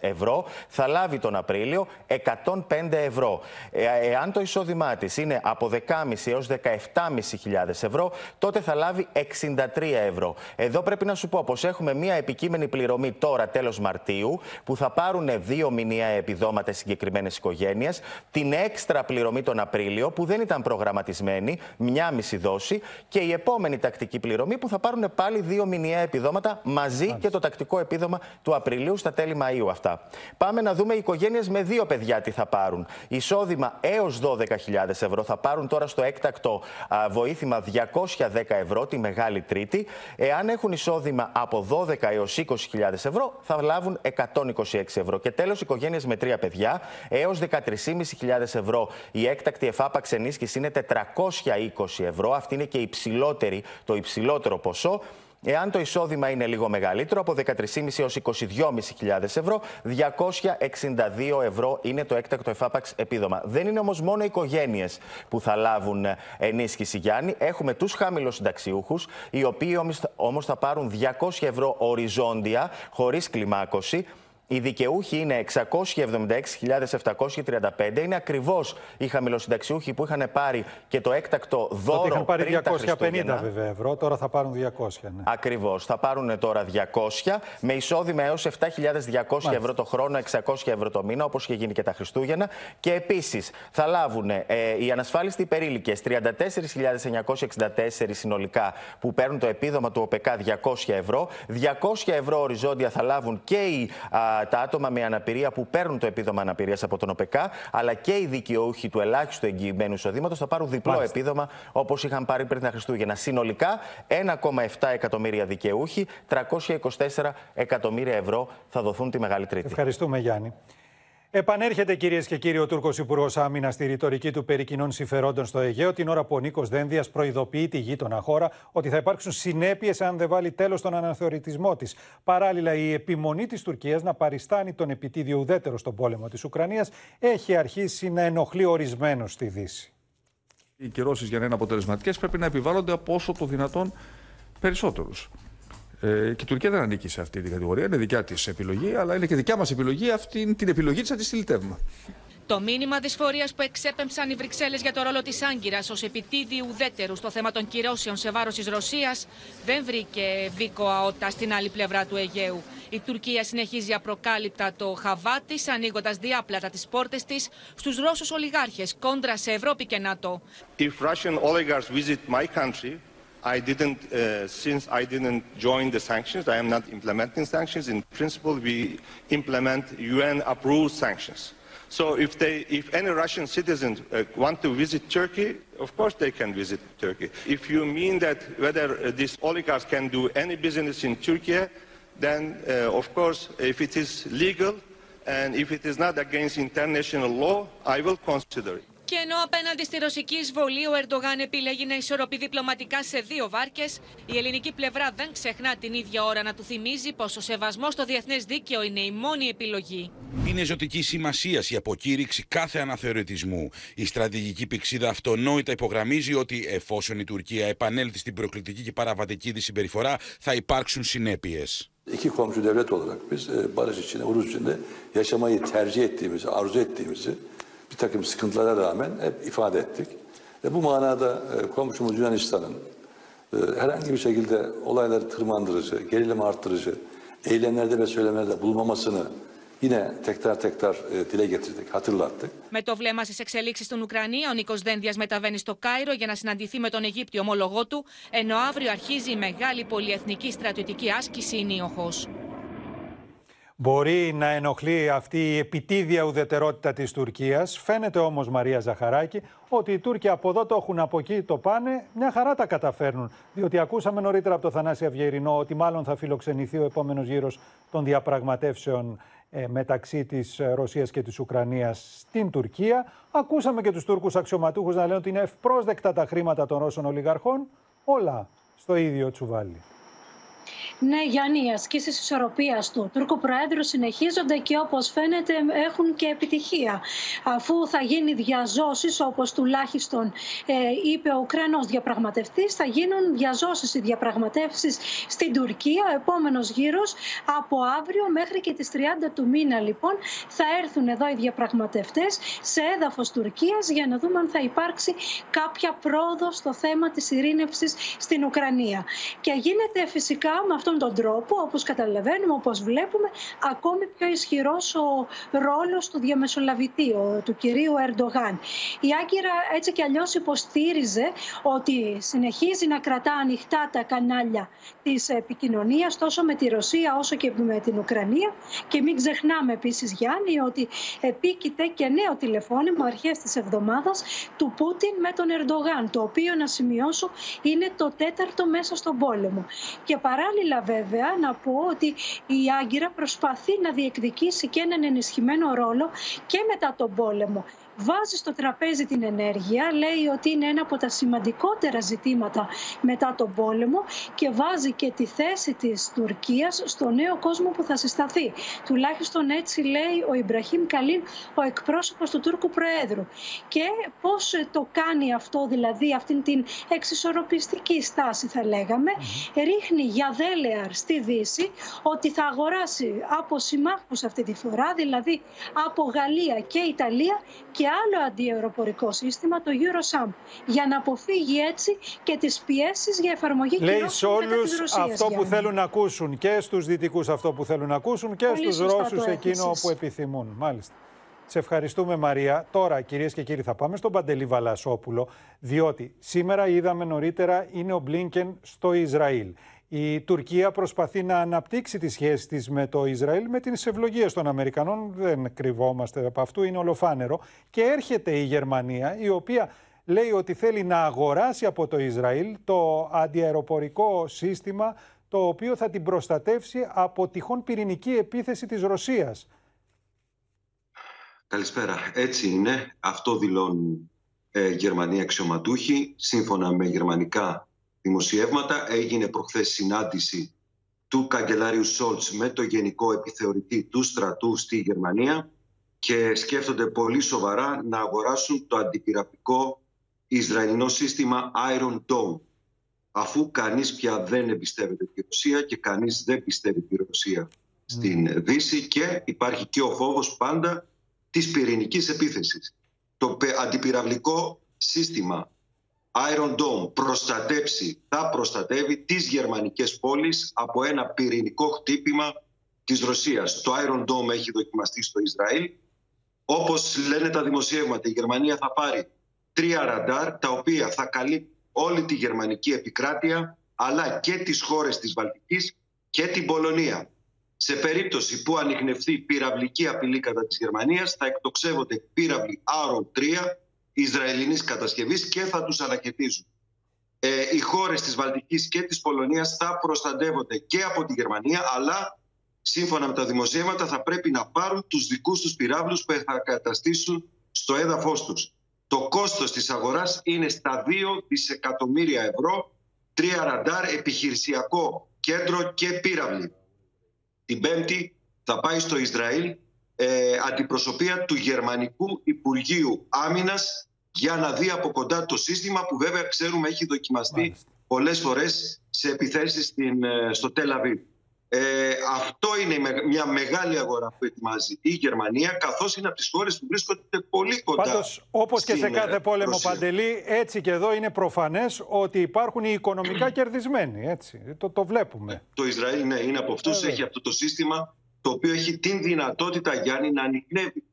ευρώ θα λάβει τον Απρίλιο 105 ευρώ. Ε, εάν το εισόδημά της είναι από 10.500 έως 17.500 ευρώ, τότε θα λάβει 63 ευρώ. Εδώ πρέπει να σου πω πως έχουμε μια επικείμενη πληρωμή τώρα τέλος Μαρτίου που θα πάρουν δύο μηνιαία επιδόματα συγκεκριμένες οικογένειες, την έξτρα πληρωμή τον Απρίλιο που δεν ήταν προγραμματισμένη, μια μισή δόση, και η επόμενη τακτική πληρωμή που θα πάρουν πάλι δύο μηνιαία επιδόματα μαζί και το τακτικό επίδομα του Απριλίου στα τέλη Μαΐου αυτά. Πάμε να δούμε οι οικογένειες με δύο παιδιά τι θα πάρουν. Εισόδημα έως 12.000 ευρώ θα πάρουν τώρα στο έκτακτο α, βοήθημα 210 ευρώ τη Μεγάλη Τρίτη. Εάν έχουν εισόδημα από 12 έως 20.000 ευρώ θα λάβουν 126 ευρώ. Και τέλος, οικογένειες με τρία παιδιά έως 13.500 ευρώ. Η έκτακτη εφάπαξ ενίσχυσης είναι 420 ευρώ. Αυτή είναι και υψηλότερη, το υψηλότερο ποσό. Εάν το εισόδημα είναι λίγο μεγαλύτερο, από 13.500 έως 22.500 ευρώ, 262 ευρώ είναι το έκτακτο εφάπαξ επίδομα. Δεν είναι όμως μόνο οι οικογένειες που θα λάβουν ενίσχυση, Γιάννη. Έχουμε τους χαμηλοσυνταξιούχους, οι οποίοι όμως θα πάρουν 200 ευρώ οριζόντια, χωρίς κλιμάκωση. Οι δικαιούχοι είναι 676.735. Είναι ακριβώς οι χαμηλοσυνταξιούχοι που είχαν πάρει και το έκτακτο δώρο. Τότε είχαν πάρει πριν τα 250 Χριστούγεννα. βέβαια ευρώ, τώρα θα πάρουν 200. Ναι. Ακριβώς. Θα πάρουν τώρα 200 με εισόδημα έως 7.200 ευρώ το χρόνο, 600 ευρώ το μήνα, όπως είχε γίνει και τα Χριστούγεννα. Και επίσης θα λάβουν ε, οι ανασφάλιστοι υπερήλικε 34.964 συνολικά που παίρνουν το επίδομα του ΟΠΕΚΑ 200 ευρώ. 200 ευρώ οριζόντια θα λάβουν και οι, α, τα άτομα με αναπηρία που παίρνουν το επίδομα αναπηρίας από τον ΟΠΕΚΑ, αλλά και οι δικαιούχοι του ελάχιστου εγγυημένου εισοδήματος θα πάρουν διπλό Μάλιστα. επίδομα όπως είχαν πάρει πριν τα Χριστούγεννα. Συνολικά 1,7 εκατομμύρια δικαιούχοι, 324 εκατομμύρια ευρώ θα δοθούν τη Μεγάλη Τρίτη. Ευχαριστούμε, Γιάννη. Επανέρχεται κυρίες και κύριοι ο Τούρκος Υπουργός Άμυνας στη ρητορική του περί κοινών συμφερόντων στο Αιγαίο, την ώρα που ο Νίκος Δένδιας προειδοποιεί τη γείτονα χώρα ότι θα υπάρξουν συνέπειες αν δεν βάλει τέλος στον αναθεωρητισμό της. Παράλληλα, η επιμονή της Τουρκίας να παριστάνει τον επιτίδιο ουδέτερο στον πόλεμο της Ουκρανίας έχει αρχίσει να ενοχλεί ορισμένους στη Δύση. Οι κυρώσεις για να είναι αποτελεσματικές πρέπει να επιβάλλονται από όσο το δυνατόν περισσότερους. Ε, και η Τουρκία δεν ανήκει σε αυτή την κατηγορία. Είναι δικιά της επιλογή, αλλά είναι και δικιά μας επιλογή αυτή την επιλογή της να τη στυλιτεύουμε. Το μήνυμα δυσφορία που εξέπεμψαν οι Βρυξέλλες για το ρόλο της Άγκυρας ως επιτίδιου ουδέτερου στο θέμα των κυρώσεων σε βάρος της Ρωσίας δεν βρήκε βίκο αότα στην άλλη πλευρά του Αιγαίου. Η Τουρκία συνεχίζει απροκάλυπτα το χαβά τη, ανοίγοντας διάπλατα τις πόρτες της στους Ρώσους ολιγάρχες κόντρα σε Ευρώπη και ΝΑΤΟ. If Russian oligarchs visit my country, I didn't, uh, since I didn't join the sanctions, I am not implementing sanctions. In principle, we implement UN-approved sanctions. So if they, if any Russian citizen uh, want to visit Turkey, of course they can visit Turkey. If you mean that whether uh, these oligarchs can do any business in Turkey, then uh, of course, if it is legal and if it is not against international law, I will consider it. Και ενώ απέναντι στη ρωσική εισβολή ο Ερντογάν επιλέγει να ισορροπεί διπλωματικά σε δύο βάρκες, η ελληνική πλευρά δεν ξεχνά την ίδια ώρα να του θυμίζει πως ο σεβασμός στο διεθνές δίκαιο είναι η μόνη επιλογή. Είναι ζωτική σημασία η αποκήρυξη κάθε αναθεωρητισμού. Η στρατηγική πηξίδα αυτονόητα υπογραμμίζει ότι εφόσον η Τουρκία επανέλθει στην προκλητική και παραβατική της συμπεριφορά, θα υπάρξουν συνέπειες. İki komşu devlet olarak biz e, barış içinde, huzur içinde yaşamayı tercih ettiğimizi, arzu ettiğimizi bir takım sıkıntılara rağmen hep ifade ettik. Ve bu manada e, komşumuz Yunanistan'ın e, herhangi bir şekilde olayları tırmandırıcı, gerilim arttırıcı eylemlerde ve söylemlerde bulunmamasını yine tekrar tekrar e, dile getirdik, hatırlattık. Με το βλέμμα στι εξελίξει στην Ουκρανία, ο Νίκο Δένδια μεταβαίνει στο Κάιρο για να συναντηθεί με τον Αιγύπτιο ομολογό του, ενώ αύριο αρχίζει η μεγάλη πολυεθνική στρατιωτική άσκηση Νίοχος. Μπορεί να ενοχλεί αυτή η επιτίδια ουδετερότητα της Τουρκίας. Φαίνεται όμως, Μαρία Ζαχαράκη, ότι οι Τούρκοι από εδώ το έχουν, από εκεί το πάνε, μια χαρά τα καταφέρνουν. Διότι ακούσαμε νωρίτερα από το Θανάση Αυγερινό ότι μάλλον θα φιλοξενηθεί ο επόμενος γύρος των διαπραγματεύσεων ε, μεταξύ της Ρωσίας και της Ουκρανίας στην Τουρκία. Ακούσαμε και τους Τούρκους αξιωματούχους να λένε ότι είναι ευπρόσδεκτα τα χρήματα των Ρώσων ολιγαρχών. Όλα στο ίδιο τσουβάλι. Ναι, Γιάννη, οι ασκήσεις ισορροπίας του Τούρκου Προέδρου συνεχίζονται και όπως φαίνεται έχουν και επιτυχία. Αφού θα γίνει διαζώσεις, όπως τουλάχιστον ε, είπε ο Ουκρανός διαπραγματευτής, θα γίνουν διαζώσεις οι διαπραγματεύσεις στην Τουρκία. Ο επόμενος γύρος από αύριο μέχρι και τις 30 του μήνα, λοιπόν, θα έρθουν εδώ οι διαπραγματευτές σε έδαφος Τουρκίας για να δούμε αν θα υπάρξει κάποια πρόοδο στο θέμα της ειρήνευσης στην Ουκρανία. Και γίνεται φυσικά με αυτόν τον τρόπο, όπως καταλαβαίνουμε, όπως βλέπουμε, ακόμη πιο ισχυρός ο ρόλος του διαμεσολαβητή, του κυρίου Ερντογάν. Η Άγκυρα έτσι κι αλλιώς υποστήριζε ότι συνεχίζει να κρατά ανοιχτά τα κανάλια της επικοινωνίας τόσο με τη Ρωσία όσο και με την Ουκρανία και μην ξεχνάμε επίσης Γιάννη ότι επίκειται και νέο τηλεφώνημα αρχές της εβδομάδας του Πούτιν με τον Ερντογάν το οποίο να σημειώσω είναι το τέταρτο μέσα στον πόλεμο. Και παράλληλα βέβαια να πω ότι η Άγκυρα προσπαθεί να διεκδικήσει και έναν ενισχυμένο ρόλο και μετά τον πόλεμο βάζει στο τραπέζι την ενέργεια, λέει ότι είναι ένα από τα σημαντικότερα ζητήματα μετά τον πόλεμο και βάζει και τη θέση της Τουρκίας στο νέο κόσμο που θα συσταθεί. Τουλάχιστον έτσι λέει ο Ιμπραχήμ Καλίν, ο εκπρόσωπος του Τούρκου Προέδρου. Και πώς το κάνει αυτό, δηλαδή αυτήν την εξισορροπιστική στάση θα λέγαμε, ρίχνει για δέλεαρ στη Δύση ότι θα αγοράσει από συμμάχους αυτή τη φορά, δηλαδή από Γαλλία και Ιταλία και άλλο αντιευρωπορικό σύστημα, το Eurosam, για να αποφύγει έτσι και τις πιέσεις για εφαρμογή Λέει σε όλους αυτό που θέλουν να ακούσουν και στους δυτικούς αυτό που θέλουν να ακούσουν και Πολύ στους Ρώσους εκείνο που επιθυμούν. Μάλιστα. Σε ευχαριστούμε Μαρία. Τώρα κυρίες και κύριοι θα πάμε στον Παντελή Βαλασόπουλο διότι σήμερα είδαμε νωρίτερα είναι ο Μπλίνκεν στο Ισραήλ. Η Τουρκία προσπαθεί να αναπτύξει τη σχέση της με το Ισραήλ με τις ευλογίες των Αμερικανών. Δεν κρυβόμαστε από αυτού, είναι ολοφάνερο. Και έρχεται η Γερμανία, η οποία λέει ότι θέλει να αγοράσει από το Ισραήλ το αντιαεροπορικό σύστημα το οποίο θα την προστατεύσει από τυχόν πυρηνική επίθεση της Ρωσίας. Καλησπέρα. Έτσι είναι. Αυτό δηλώνουν ε, Γερμανοί αξιωματούχοι. Σύμφωνα με γερμανικά δημοσιεύματα. Έγινε προχθές συνάντηση του καγκελάριου Σόλτς με το Γενικό Επιθεωρητή του στρατού στη Γερμανία και σκέφτονται πολύ σοβαρά να αγοράσουν το αντιπυραυλικό Ισραηλινό σύστημα Iron Dome αφού κανείς πια δεν εμπιστεύεται τη Ρωσία και κανείς δεν πιστεύει τη Ρωσία στην Δύση και υπάρχει και ο φόβος πάντα της πυρηνικής επίθεσης. Το αντιπυραυλικό σύστημα Iron Dome προστατέψει, θα προστατεύει τις γερμανικές πόλεις από ένα πυρηνικό χτύπημα της Ρωσίας. Το Iron Dome έχει δοκιμαστεί στο Ισραήλ. Όπως λένε τα δημοσιεύματα, η Γερμανία θα πάρει τρία ραντάρ τα οποία θα καλύπτουν όλη τη γερμανική επικράτεια αλλά και τις χώρες της Βαλτικής και την Πολωνία. Σε περίπτωση που ανοιχνευτεί πυραυλική απειλή κατά της Γερμανίας θα εκτοξεύονται πύραυλοι Iron 3 Ισραηλινής κατασκευής και θα τους ανακαιτήσουν. Ε, οι χώρες της Βαλτικής και της Πολωνίας θα προστατεύονται και από τη Γερμανία, αλλά σύμφωνα με τα δημοσίευματα θα πρέπει να πάρουν τους δικούς τους πυράβλους που θα καταστήσουν στο έδαφος τους. Το κόστος της αγοράς είναι στα 2 δισεκατομμύρια ευρώ, τρία ραντάρ, επιχειρησιακό κέντρο και πύραυλοι. Την Πέμπτη θα πάει στο Ισραήλ ε, αντιπροσωπεία του Γερμανικού Υπουργείου Άμυνας για να δει από κοντά το σύστημα που βέβαια ξέρουμε έχει δοκιμαστεί Μάλιστα. πολλές φορές σε επιθέσεις στην, ε, στο Τελαβή. Ε, αυτό είναι μια μεγάλη αγορά που ετοιμάζει η Γερμανία, καθώς είναι από τις χώρες που βρίσκονται πολύ κοντά. Πάντως, όπως και σε κάθε πόλεμο Ρωσία. Παντελή, έτσι και εδώ είναι προφανές ότι υπάρχουν οι οικονομικά κερδισμένοι. Έτσι. Το, το βλέπουμε. Το Ισραήλ ναι, είναι από αυτούς, έχει αυτό το σύστημα το οποίο έχει την δυνατότητα, Γιάννη, να ανοιχνεύει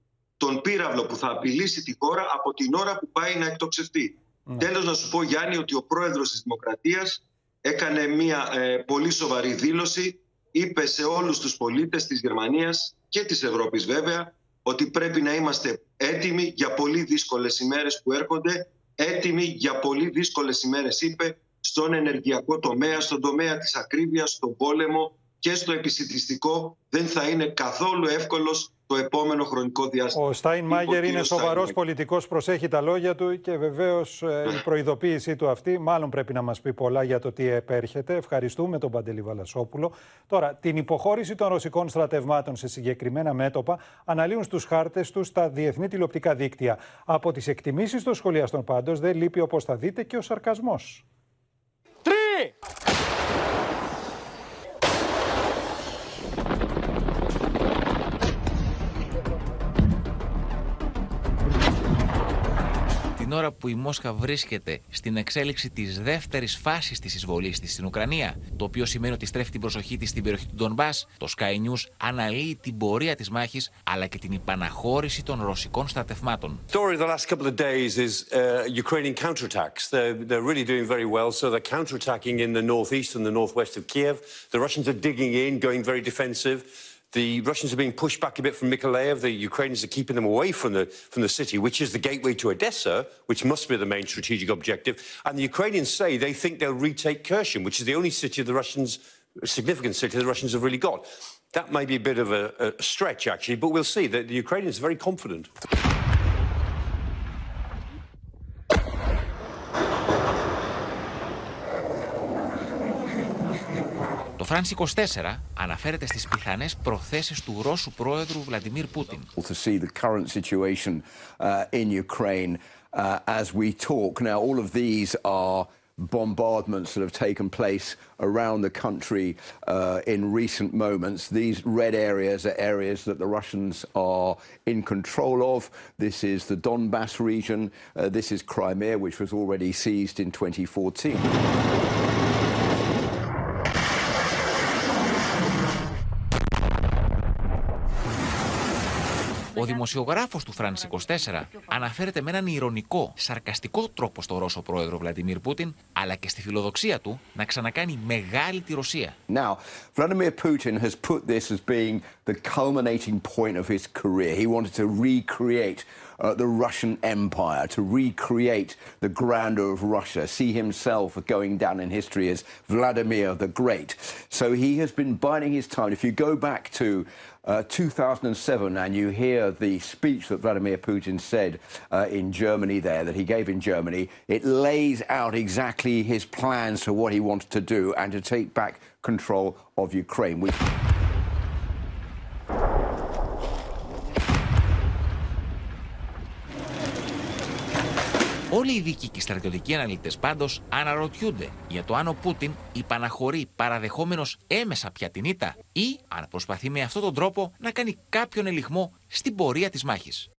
τον πύραυλο που θα απειλήσει τη χώρα από την ώρα που πάει να εκτοξευτεί. Ναι. Τέλος να σου πω, Γιάννη, ότι ο πρόεδρος της Δημοκρατίας έκανε μια ε, πολύ σοβαρή δήλωση είπε σε όλους τους πολίτες της Γερμανίας και της Ευρώπης βέβαια ότι πρέπει να είμαστε έτοιμοι για πολύ δύσκολες ημέρες που έρχονται, έτοιμοι για πολύ δύσκολες ημέρες είπε στον ενεργειακό τομέα, στον τομέα της ακρίβειας, στον πόλεμο και στο επισητιστικό δεν θα είναι καθόλου εύκολος το επόμενο χρονικό διάστημα. Ο Στάιν Μάγερ είναι σοβαρός πολιτικός, προσέχει τα λόγια του και βεβαίως ε, η προειδοποίησή του αυτή μάλλον πρέπει να μας πει πολλά για το τι επέρχεται. Ευχαριστούμε τον Παντελή Βαλασόπουλο. Τώρα, την υποχώρηση των ρωσικών στρατευμάτων σε συγκεκριμένα μέτωπα αναλύουν στους χάρτες τους τα διεθνή τηλεοπτικά δίκτυα. Από τις εκτιμήσεις των σχολιαστών πάντως δεν λείπει όπως θα δείτε και ο σαρκασμός. Τρί! ώρα που η Μόσχα βρίσκεται στην εξέλιξη της δεύτερης φάσης της εισβολής της στην Ουκρανία, το οποίο σημαίνει ότι στρέφει την προσοχή της στην περιοχή του Ντομπά, το Sky News αναλύει την πορεία της μάχης αλλά και την υπαναχώρηση των ρωσικών στρατευμάτων. Story the last couple of days is uh, Ukrainian counterattacks. They're, they're really doing very well. So they're counterattacking in the northeast and the northwest of Kiev. The Russians are digging in, going very defensive. The Russians are being pushed back a bit from Mykolaiv. The Ukrainians are keeping them away from the, from the city, which is the gateway to Odessa, which must be the main strategic objective. And the Ukrainians say they think they'll retake Kherson, which is the only city of the Russians, significant city the Russians have really got. That may be a bit of a, a stretch, actually, but we'll see. The, the Ukrainians are very confident. France 24 αναφέρεται στις πιθανές προθέσεις του Ρώσου πρόεδρου Βλαντιμίρ Πούτιν. To see the current situation uh, in Ukraine uh, as we talk. Now, all of these are bombardments that have taken place around the country uh, in recent moments. These red areas are areas that the Russians are in control of. This is the Donbass region. Uh, this is Crimea, which was already seized in 2014. Ο δημοσιογράφος του France 24 αναφέρεται με έναν ηρωνικό, σαρκαστικό τρόπο στο Ρώσο πρόεδρο Βλαντιμίρ Πούτιν, αλλά και στη φιλοδοξία του να ξανακάνει μεγάλη τη Ρωσία. Now, Vladimir Putin has put this as being the culminating point of his career. He wanted to recreate uh, the Russian Empire, to recreate the grandeur of Russia, see himself going down in history as Vladimir the Great. So he has been biding his time. If you go back to uh, 2007 and you hear the speech that Vladimir Putin said uh, in Germany there, that he gave in Germany, it lays out exactly his plans for what he wants to do and to take back control of Ukraine. Όλοι οι ειδικοί και οι στρατιωτικοί αναλυτές πάντως αναρωτιούνται για το αν ο Πούτιν υπαναχωρεί παραδεχόμενος έμεσα πια την ήττα ή αν προσπαθεί με αυτόν τον τρόπο να κάνει κάποιον ελιγμό στην πορεία της μάχης.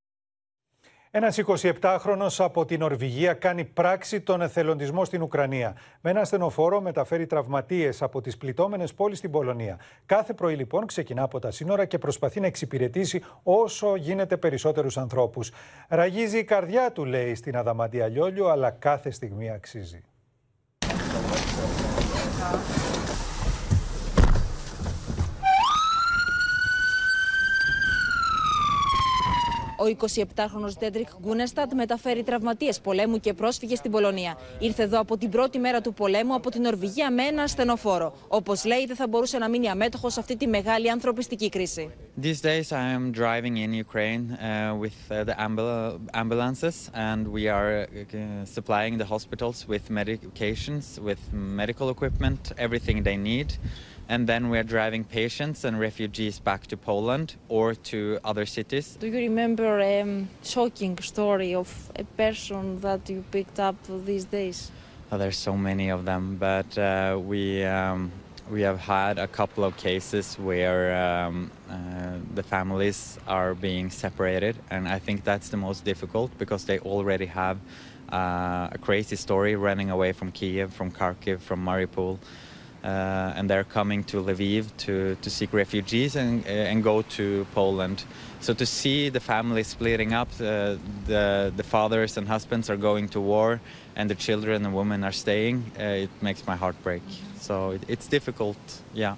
Ένας 27χρονο από την Νορβηγία κάνει πράξη τον εθελοντισμό στην Ουκρανία. Με ένα στενοφόρο μεταφέρει τραυματίες από τις πληττόμενες πόλεις στην Πολωνία. Κάθε πρωί λοιπόν ξεκινά από τα σύνορα και προσπαθεί να εξυπηρετήσει όσο γίνεται περισσότερους ανθρώπους. Ραγίζει η καρδιά του, λέει στην Αδαμαντία Λιόλιο, αλλά κάθε στιγμή αξίζει. Ο 27χρονο Ντέντρικ Γκούνεστατ μεταφέρει τραυματίες πολέμου και πρόσφυγες στην Πολωνία. Ήρθε εδώ από την πρώτη μέρα του πολέμου από την Νορβηγία με ένα ασθενοφόρο. Όπως λέει, δεν θα μπορούσε να μείνει αμέτωχος σε αυτή τη μεγάλη ανθρωπιστική κρίση. These days I am driving in Ukraine uh, with uh, the ambul ambulances and we are uh, supplying the hospitals with medications, with medical equipment, everything they need. And then we are driving patients and refugees back to Poland or to other cities. Do you remember a um, shocking story of a person that you picked up these days? Oh, there's so many of them, but uh, we um, we have had a couple of cases where um, uh, the families are being separated, and I think that's the most difficult because they already have uh, a crazy story running away from Kiev, from Kharkiv, from Mariupol. Uh, and they're coming to Lviv to, to seek refugees and, uh, and go to Poland. So to see the families splitting up, uh, the, the fathers and husbands are going to war and the children and women are staying, it makes my heart break. So it, it's difficult, yeah.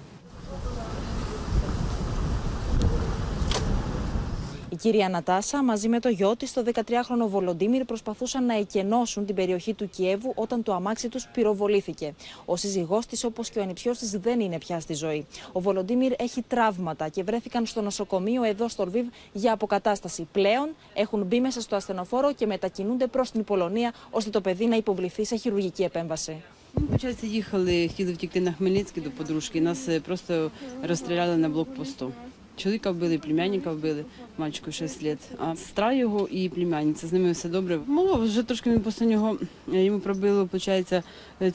κυρία Νατάσα μαζί με το γιο τη, το 13χρονο Βολοντίμιρ, προσπαθούσαν να εκενώσουν την περιοχή του Κιέβου όταν το αμάξι του πυροβολήθηκε. Ο σύζυγό τη, όπω και ο ανιψιό τη, δεν είναι πια στη ζωή. Ο Βολοντίμιρ έχει τραύματα και βρέθηκαν στο νοσοκομείο εδώ στο Λβίβ για αποκατάσταση. Πλέον έχουν μπει μέσα στο ασθενοφόρο και μετακινούνται προ την Πολωνία ώστε το παιδί να υποβληθεί σε χειρουργική επέμβαση. Получається, їхали, хотіли втікти на Хмельницький до подружки. Нас е, просто розстріляли на блокпосту. Чоловіка вбили, племянника вбили, мальчику 6 років. А сестра його і племянниця, з ними все добре. Мало, вже трошки він після нього, е, йому пробило, виходить,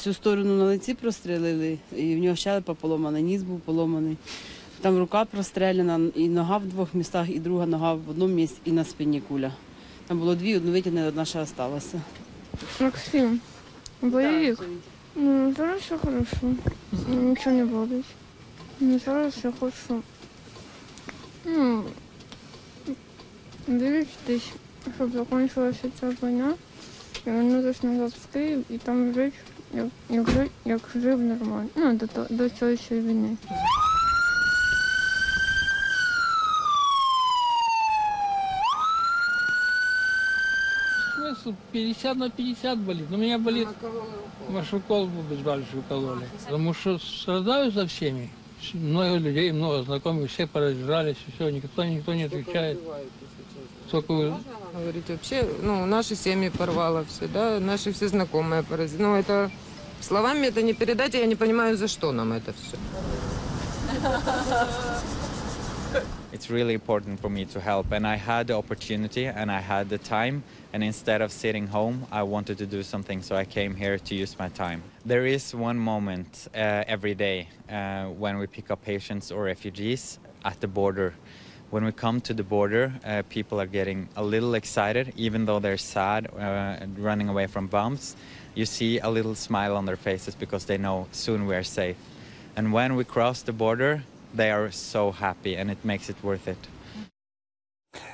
цю сторону на лиці прострелили, і в нього щелепа поломана, ніс був поломаний. Там рука простреляна, і нога в двох містах, і друга нога в одному місці, і на спині куля. Там було дві, одну витягнули, одна ще залишилася. Максим, боевик. Ну, зараз все хорошо. Ничего не болит. Ну, зараз все хорошо. Ну, дивитесь, щоб закінчилася ця війна, і вернутися назад в Київ і там жити, як, як, жи- як жив нормально. Ну, до, то- до цієї всієї війни. Смысл 50 на 50 болит. Но у меня болит, ваш укол большой укололи. Потому что страдаю за всеми. Много людей, много знакомых, все поразжались, все, никто, никто не отвечает. Только вы Говорить вообще, ну, наши семьи порвало все, да, наши все знакомые поразили. Ну, это словами это не передать, и я не понимаю, за что нам это все. It's really important for me to help, and I had the opportunity and I had the time. And instead of sitting home, I wanted to do something, so I came here to use my time. There is one moment uh, every day uh, when we pick up patients or refugees at the border. When we come to the border, uh, people are getting a little excited, even though they're sad, uh, and running away from bombs. You see a little smile on their faces because they know soon we are safe. And when we cross the border, they are so happy, and it makes it worth it.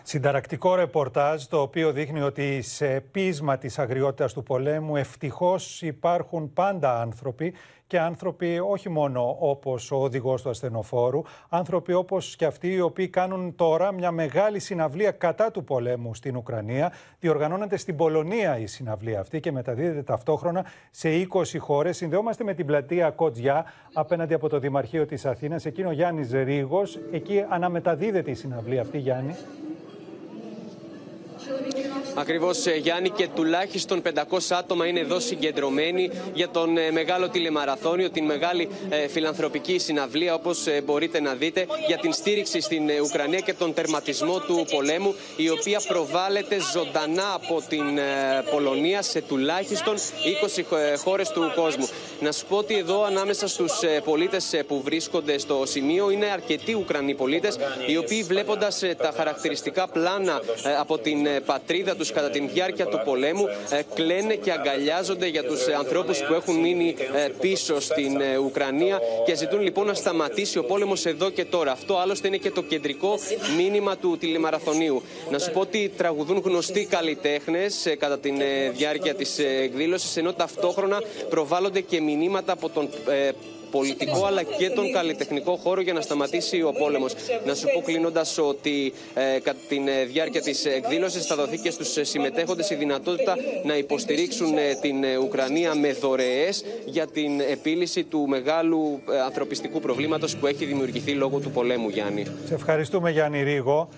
Συνταρακτικό ρεπορτάζ το οποίο δείχνει ότι σε πείσμα της αγριότητας του πολέμου ευτυχώς υπάρχουν πάντα άνθρωποι και άνθρωποι όχι μόνο όπως ο οδηγός του ασθενοφόρου, άνθρωποι όπως και αυτοί οι οποίοι κάνουν τώρα μια μεγάλη συναυλία κατά του πολέμου στην Ουκρανία. Διοργανώνεται στην Πολωνία η συναυλία αυτή και μεταδίδεται ταυτόχρονα σε 20 χώρες. Συνδεόμαστε με την πλατεία Κοτζιά απέναντι από το Δημαρχείο της Αθήνας. Εκεί είναι ο Γιάννης Ρίγος. Εκεί αναμεταδίδεται η συναυλία αυτή, Γιάννη. Ακριβώς, Γιάννη, και τουλάχιστον 500 άτομα είναι εδώ συγκεντρωμένοι για τον ε, μεγάλο τηλεμαραθώνιο, την μεγάλη ε, φιλανθρωπική συναυλία, όπως μπορείτε να δείτε, για την στήριξη στην ε, Ουκρανία και τον τερματισμό του πολέμου, η οποία προβάλλεται ζωντανά από την ε, Πολωνία σε τουλάχιστον 20 χώρες του κόσμου. Να σου πω ότι εδώ ανάμεσα στους πολίτες που βρίσκονται στο σημείο είναι αρκετοί Ουκρανοί πολίτες, οι οποίοι βλέποντας τα χαρακτηριστικά πλάνα ε, από την ε, πατρίδα τους κατά την διάρκεια του πολέμου ε, κλαίνε και αγκαλιάζονται για τους ε, ανθρώπους που έχουν μείνει ε, πίσω στην ε, Ουκρανία και ζητούν λοιπόν να σταματήσει ο πόλεμος εδώ και τώρα. Αυτό άλλωστε είναι και το κεντρικό μήνυμα του τηλεμαραθωνίου. Να σου πω ότι τραγουδούν γνωστοί καλλιτέχνες ε, κατά τη διάρκεια της ε, εκδήλωσης ενώ ταυτόχρονα προβάλλονται και μηνύματα από τον ε, πολιτικό αλλά και τον καλλιτεχνικό χώρο για να σταματήσει ο πόλεμος. Να σου πω κλείνοντας ότι ε, κατά τη ε, διάρκεια της εκδήλωσης θα δοθεί και στους συμμετέχοντες η δυνατότητα να υποστηρίξουν ε, την ε, Ουκρανία με δωρεές για την επίλυση του μεγάλου ε, ανθρωπιστικού προβλήματος που έχει δημιουργηθεί λόγω του πολέμου, Γιάννη. Σε ευχαριστούμε Γιάννη Ρίγο.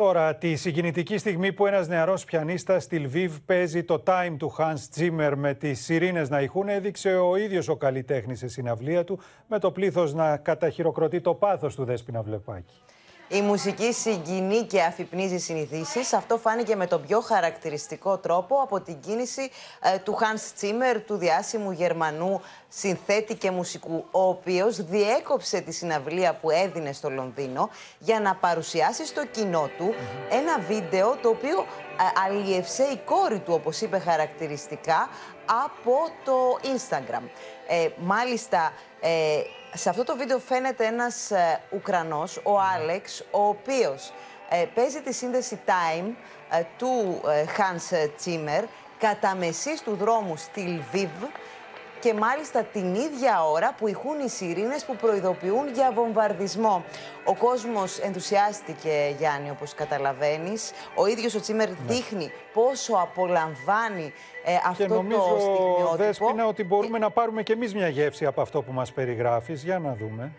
Τώρα, τη συγκινητική στιγμή που ένας νεαρός πιανίστας στη Λβίβ παίζει το Time του Hans Zimmer με τις σιρήνες να ηχούν, έδειξε ο ίδιος ο καλλιτέχνης σε συναυλία του, με το πλήθος να καταχειροκροτεί το πάθος του Δέσποινα Βλεπάκη. Η μουσική συγκινεί και αφυπνίζει συνηθίσεις. Αυτό φάνηκε με τον πιο χαρακτηριστικό τρόπο από την κίνηση ε, του Hans Zimmer, του διάσημου Γερμανού συνθέτη και μουσικού, ο οποίος διέκοψε τη συναυλία που έδινε στο Λονδίνο για να παρουσιάσει στο κοινό του ένα βίντεο το οποίο ε, αλλιευσέ η κόρη του, όπως είπε χαρακτηριστικά, από το Instagram. Ε, μάλιστα, ε, σε αυτό το βίντεο φαίνεται ένας ε, Ουκρανός, ο Άλεξ, ο οποίος ε, παίζει τη σύνδεση Time ε, του ε, Hans Zimmer κατά μεσής του δρόμου στη Λβίβ και μάλιστα την ίδια ώρα που ηχούν οι σιρήνες που προειδοποιούν για βομβαρδισμό. Ο κόσμος ενθουσιάστηκε, Γιάννη, όπως καταλαβαίνεις. Ο ίδιος ο Τσίμερ δείχνει πόσο απολαμβάνει ε, αυτό και νομίζω, το στιγμιότυπο. Δέσποινα, ότι μπορούμε να πάρουμε και εμείς μια γεύση από αυτό που μας περιγράφεις. Για να δούμε.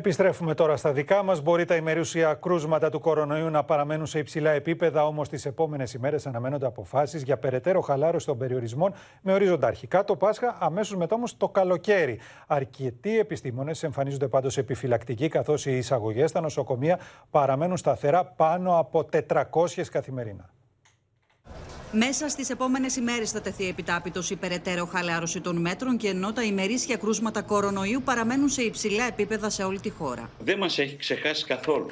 Επιστρέφουμε τώρα στα δικά μας. Μπορεί τα ημερήσια κρούσματα του κορονοϊού να παραμένουν σε υψηλά επίπεδα, όμως τις επόμενες ημέρες αναμένονται αποφάσεις για περαιτέρω χαλάρωση των περιορισμών με ορίζοντα αρχικά το Πάσχα, αμέσως μετά όμως το καλοκαίρι. Αρκετοί επιστήμονες εμφανίζονται πάντως επιφυλακτικοί, καθώς οι εισαγωγές στα νοσοκομεία παραμένουν σταθερά πάνω από 400 καθημερινά. Μέσα στις επόμενες ημέρες θα τεθεί επιτάπητος η περαιτέρω χαλάρωση των μέτρων και ενώ τα ημερήσια κρούσματα κορονοϊού παραμένουν σε υψηλά επίπεδα σε όλη τη χώρα. Δεν μας έχει ξεχάσει καθόλου.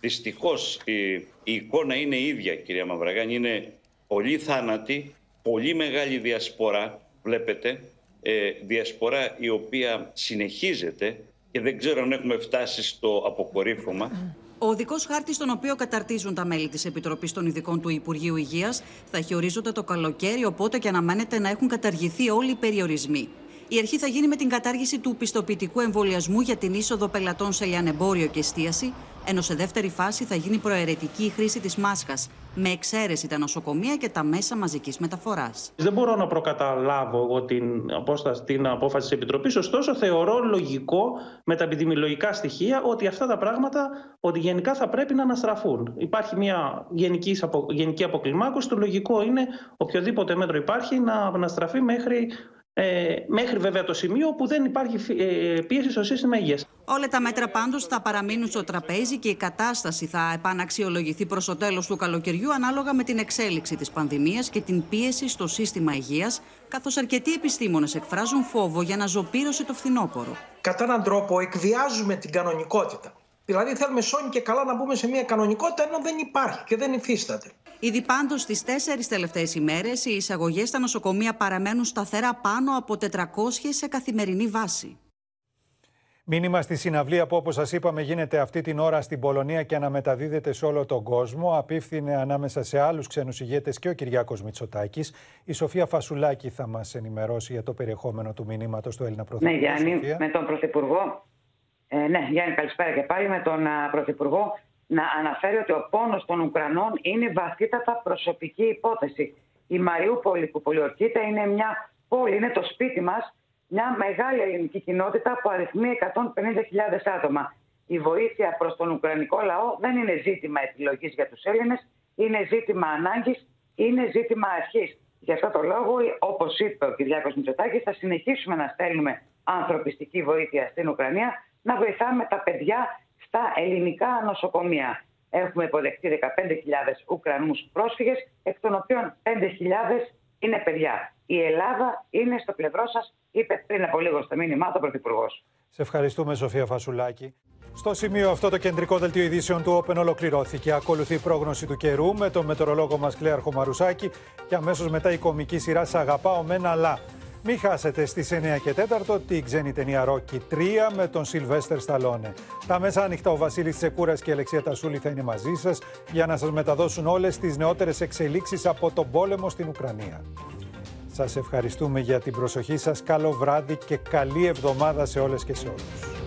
Δυστυχώς η, η εικόνα είναι ίδια, κυρία Μαυραγάνη. Είναι πολύ θάνατη, πολύ μεγάλη διασπορά. Βλέπετε, ε, διασπορά η οποία συνεχίζεται και δεν ξέρω αν έχουμε φτάσει στο αποκορύφωμα. Ο οδικός χάρτης, τον οποίο καταρτίζουν τα μέλη της Επιτροπής των Ειδικών του Υπουργείου Υγείας, θα έχει ορίζοντα το καλοκαίρι, οπότε και αναμένεται να έχουν καταργηθεί όλοι οι περιορισμοί. Η αρχή θα γίνει με την κατάργηση του πιστοποιητικού εμβολιασμού για την είσοδο πελατών σε λιανεμπόριο και εστίαση, ενώ σε δεύτερη φάση θα γίνει προαιρετική η χρήση της μάσκας, με εξαίρεση τα νοσοκομεία και τα μέσα μαζικής μεταφοράς. Δεν μπορώ να προκαταλάβω εγώ την, την απόφαση της Επιτροπής, ωστόσο θεωρώ λογικό με τα επιδημιολογικά στοιχεία ότι αυτά τα πράγματα ότι γενικά θα πρέπει να αναστραφούν. Υπάρχει μια γενική, γενική αποκλιμάκωση. Το λογικό είναι οποιοδήποτε μέτρο υπάρχει να αναστραφεί μέχρι ε, μέχρι βέβαια το σημείο που δεν υπάρχει ε, πίεση στο σύστημα υγείας. Όλα τα μέτρα πάντως θα παραμείνουν στο τραπέζι και η κατάσταση θα επαναξιολογηθεί προς το τέλος του καλοκαιριού ανάλογα με την εξέλιξη της πανδημίας και την πίεση στο σύστημα υγείας, καθώς αρκετοί επιστήμονες εκφράζουν φόβο για να ζωπήρωση το φθινόπωρο. Κατά έναν τρόπο εκβιάζουμε την κανονικότητα. Δηλαδή θέλουμε σώνει και καλά να μπούμε σε μια κανονικότητα ενώ δεν υπάρχει και δεν υφίσταται. Ήδη πάντως στις τέσσερις τελευταίες ημέρες οι εισαγωγές στα νοσοκομεία παραμένουν σταθερά πάνω από 400 σε καθημερινή βάση. Μήνυμα στη συναυλία που όπως σας είπαμε γίνεται αυτή την ώρα στην Πολωνία και αναμεταδίδεται σε όλο τον κόσμο. Απίφθινε ανάμεσα σε άλλους ξένους ηγέτες και ο Κυριάκος Μητσοτάκης. Η Σοφία Φασουλάκη θα μας ενημερώσει για το περιεχόμενο του μηνύματος του Έλληνα Πρωθυπουργού. Ναι Γιάννη, με τον Πρωθυπουργό. Ε, ναι Γιάννη καλησπέρα και πάλι με τον Πρωθυπουργό να αναφέρει ότι ο πόνος των Ουκρανών είναι βαθύτατα προσωπική υπόθεση. Η Μαριούπολη που πολιορκείται είναι μια πόλη, είναι το σπίτι μας, μια μεγάλη ελληνική κοινότητα που αριθμεί 150.000 άτομα. Η βοήθεια προς τον Ουκρανικό λαό δεν είναι ζήτημα επιλογής για τους Έλληνες, είναι ζήτημα ανάγκης, είναι ζήτημα αρχής. Γι' αυτό το λόγο, όπως είπε ο Κυριάκος Μητσοτάκης, θα συνεχίσουμε να στέλνουμε ανθρωπιστική βοήθεια στην Ουκρανία, να βοηθάμε τα παιδιά στα ελληνικά νοσοκομεία. Έχουμε υποδεχτεί 15.000 Ουκρανούς πρόσφυγες, εκ των οποίων 5.000 είναι παιδιά. Η Ελλάδα είναι στο πλευρό σας, είπε πριν από λίγο στο μήνυμά του Πρωθυπουργός. Σε ευχαριστούμε Σοφία Φασουλάκη. Στο σημείο αυτό το κεντρικό δελτίο ειδήσεων του Open ολοκληρώθηκε. Ακολουθεί η πρόγνωση του καιρού με τον μετεωρολόγο μας Κλέαρχο Μαρουσάκη και αμέσως μετά η κομική σειρά «Σ' αγαπάω μένα αλλά». Μην χάσετε στις 9 και 4 την ξένη ταινία Ρόκι 3 με τον Σιλβέστερ Σταλόνε. Τα μέσα ανοιχτά ο Βασίλης Τσεκούρας και η Αλεξία Τασούλη θα είναι μαζί σας για να σας μεταδώσουν όλες τις νεότερες εξελίξεις από τον πόλεμο στην Ουκρανία. Σας ευχαριστούμε για την προσοχή σας. Καλό βράδυ και καλή εβδομάδα σε όλες και σε όλους.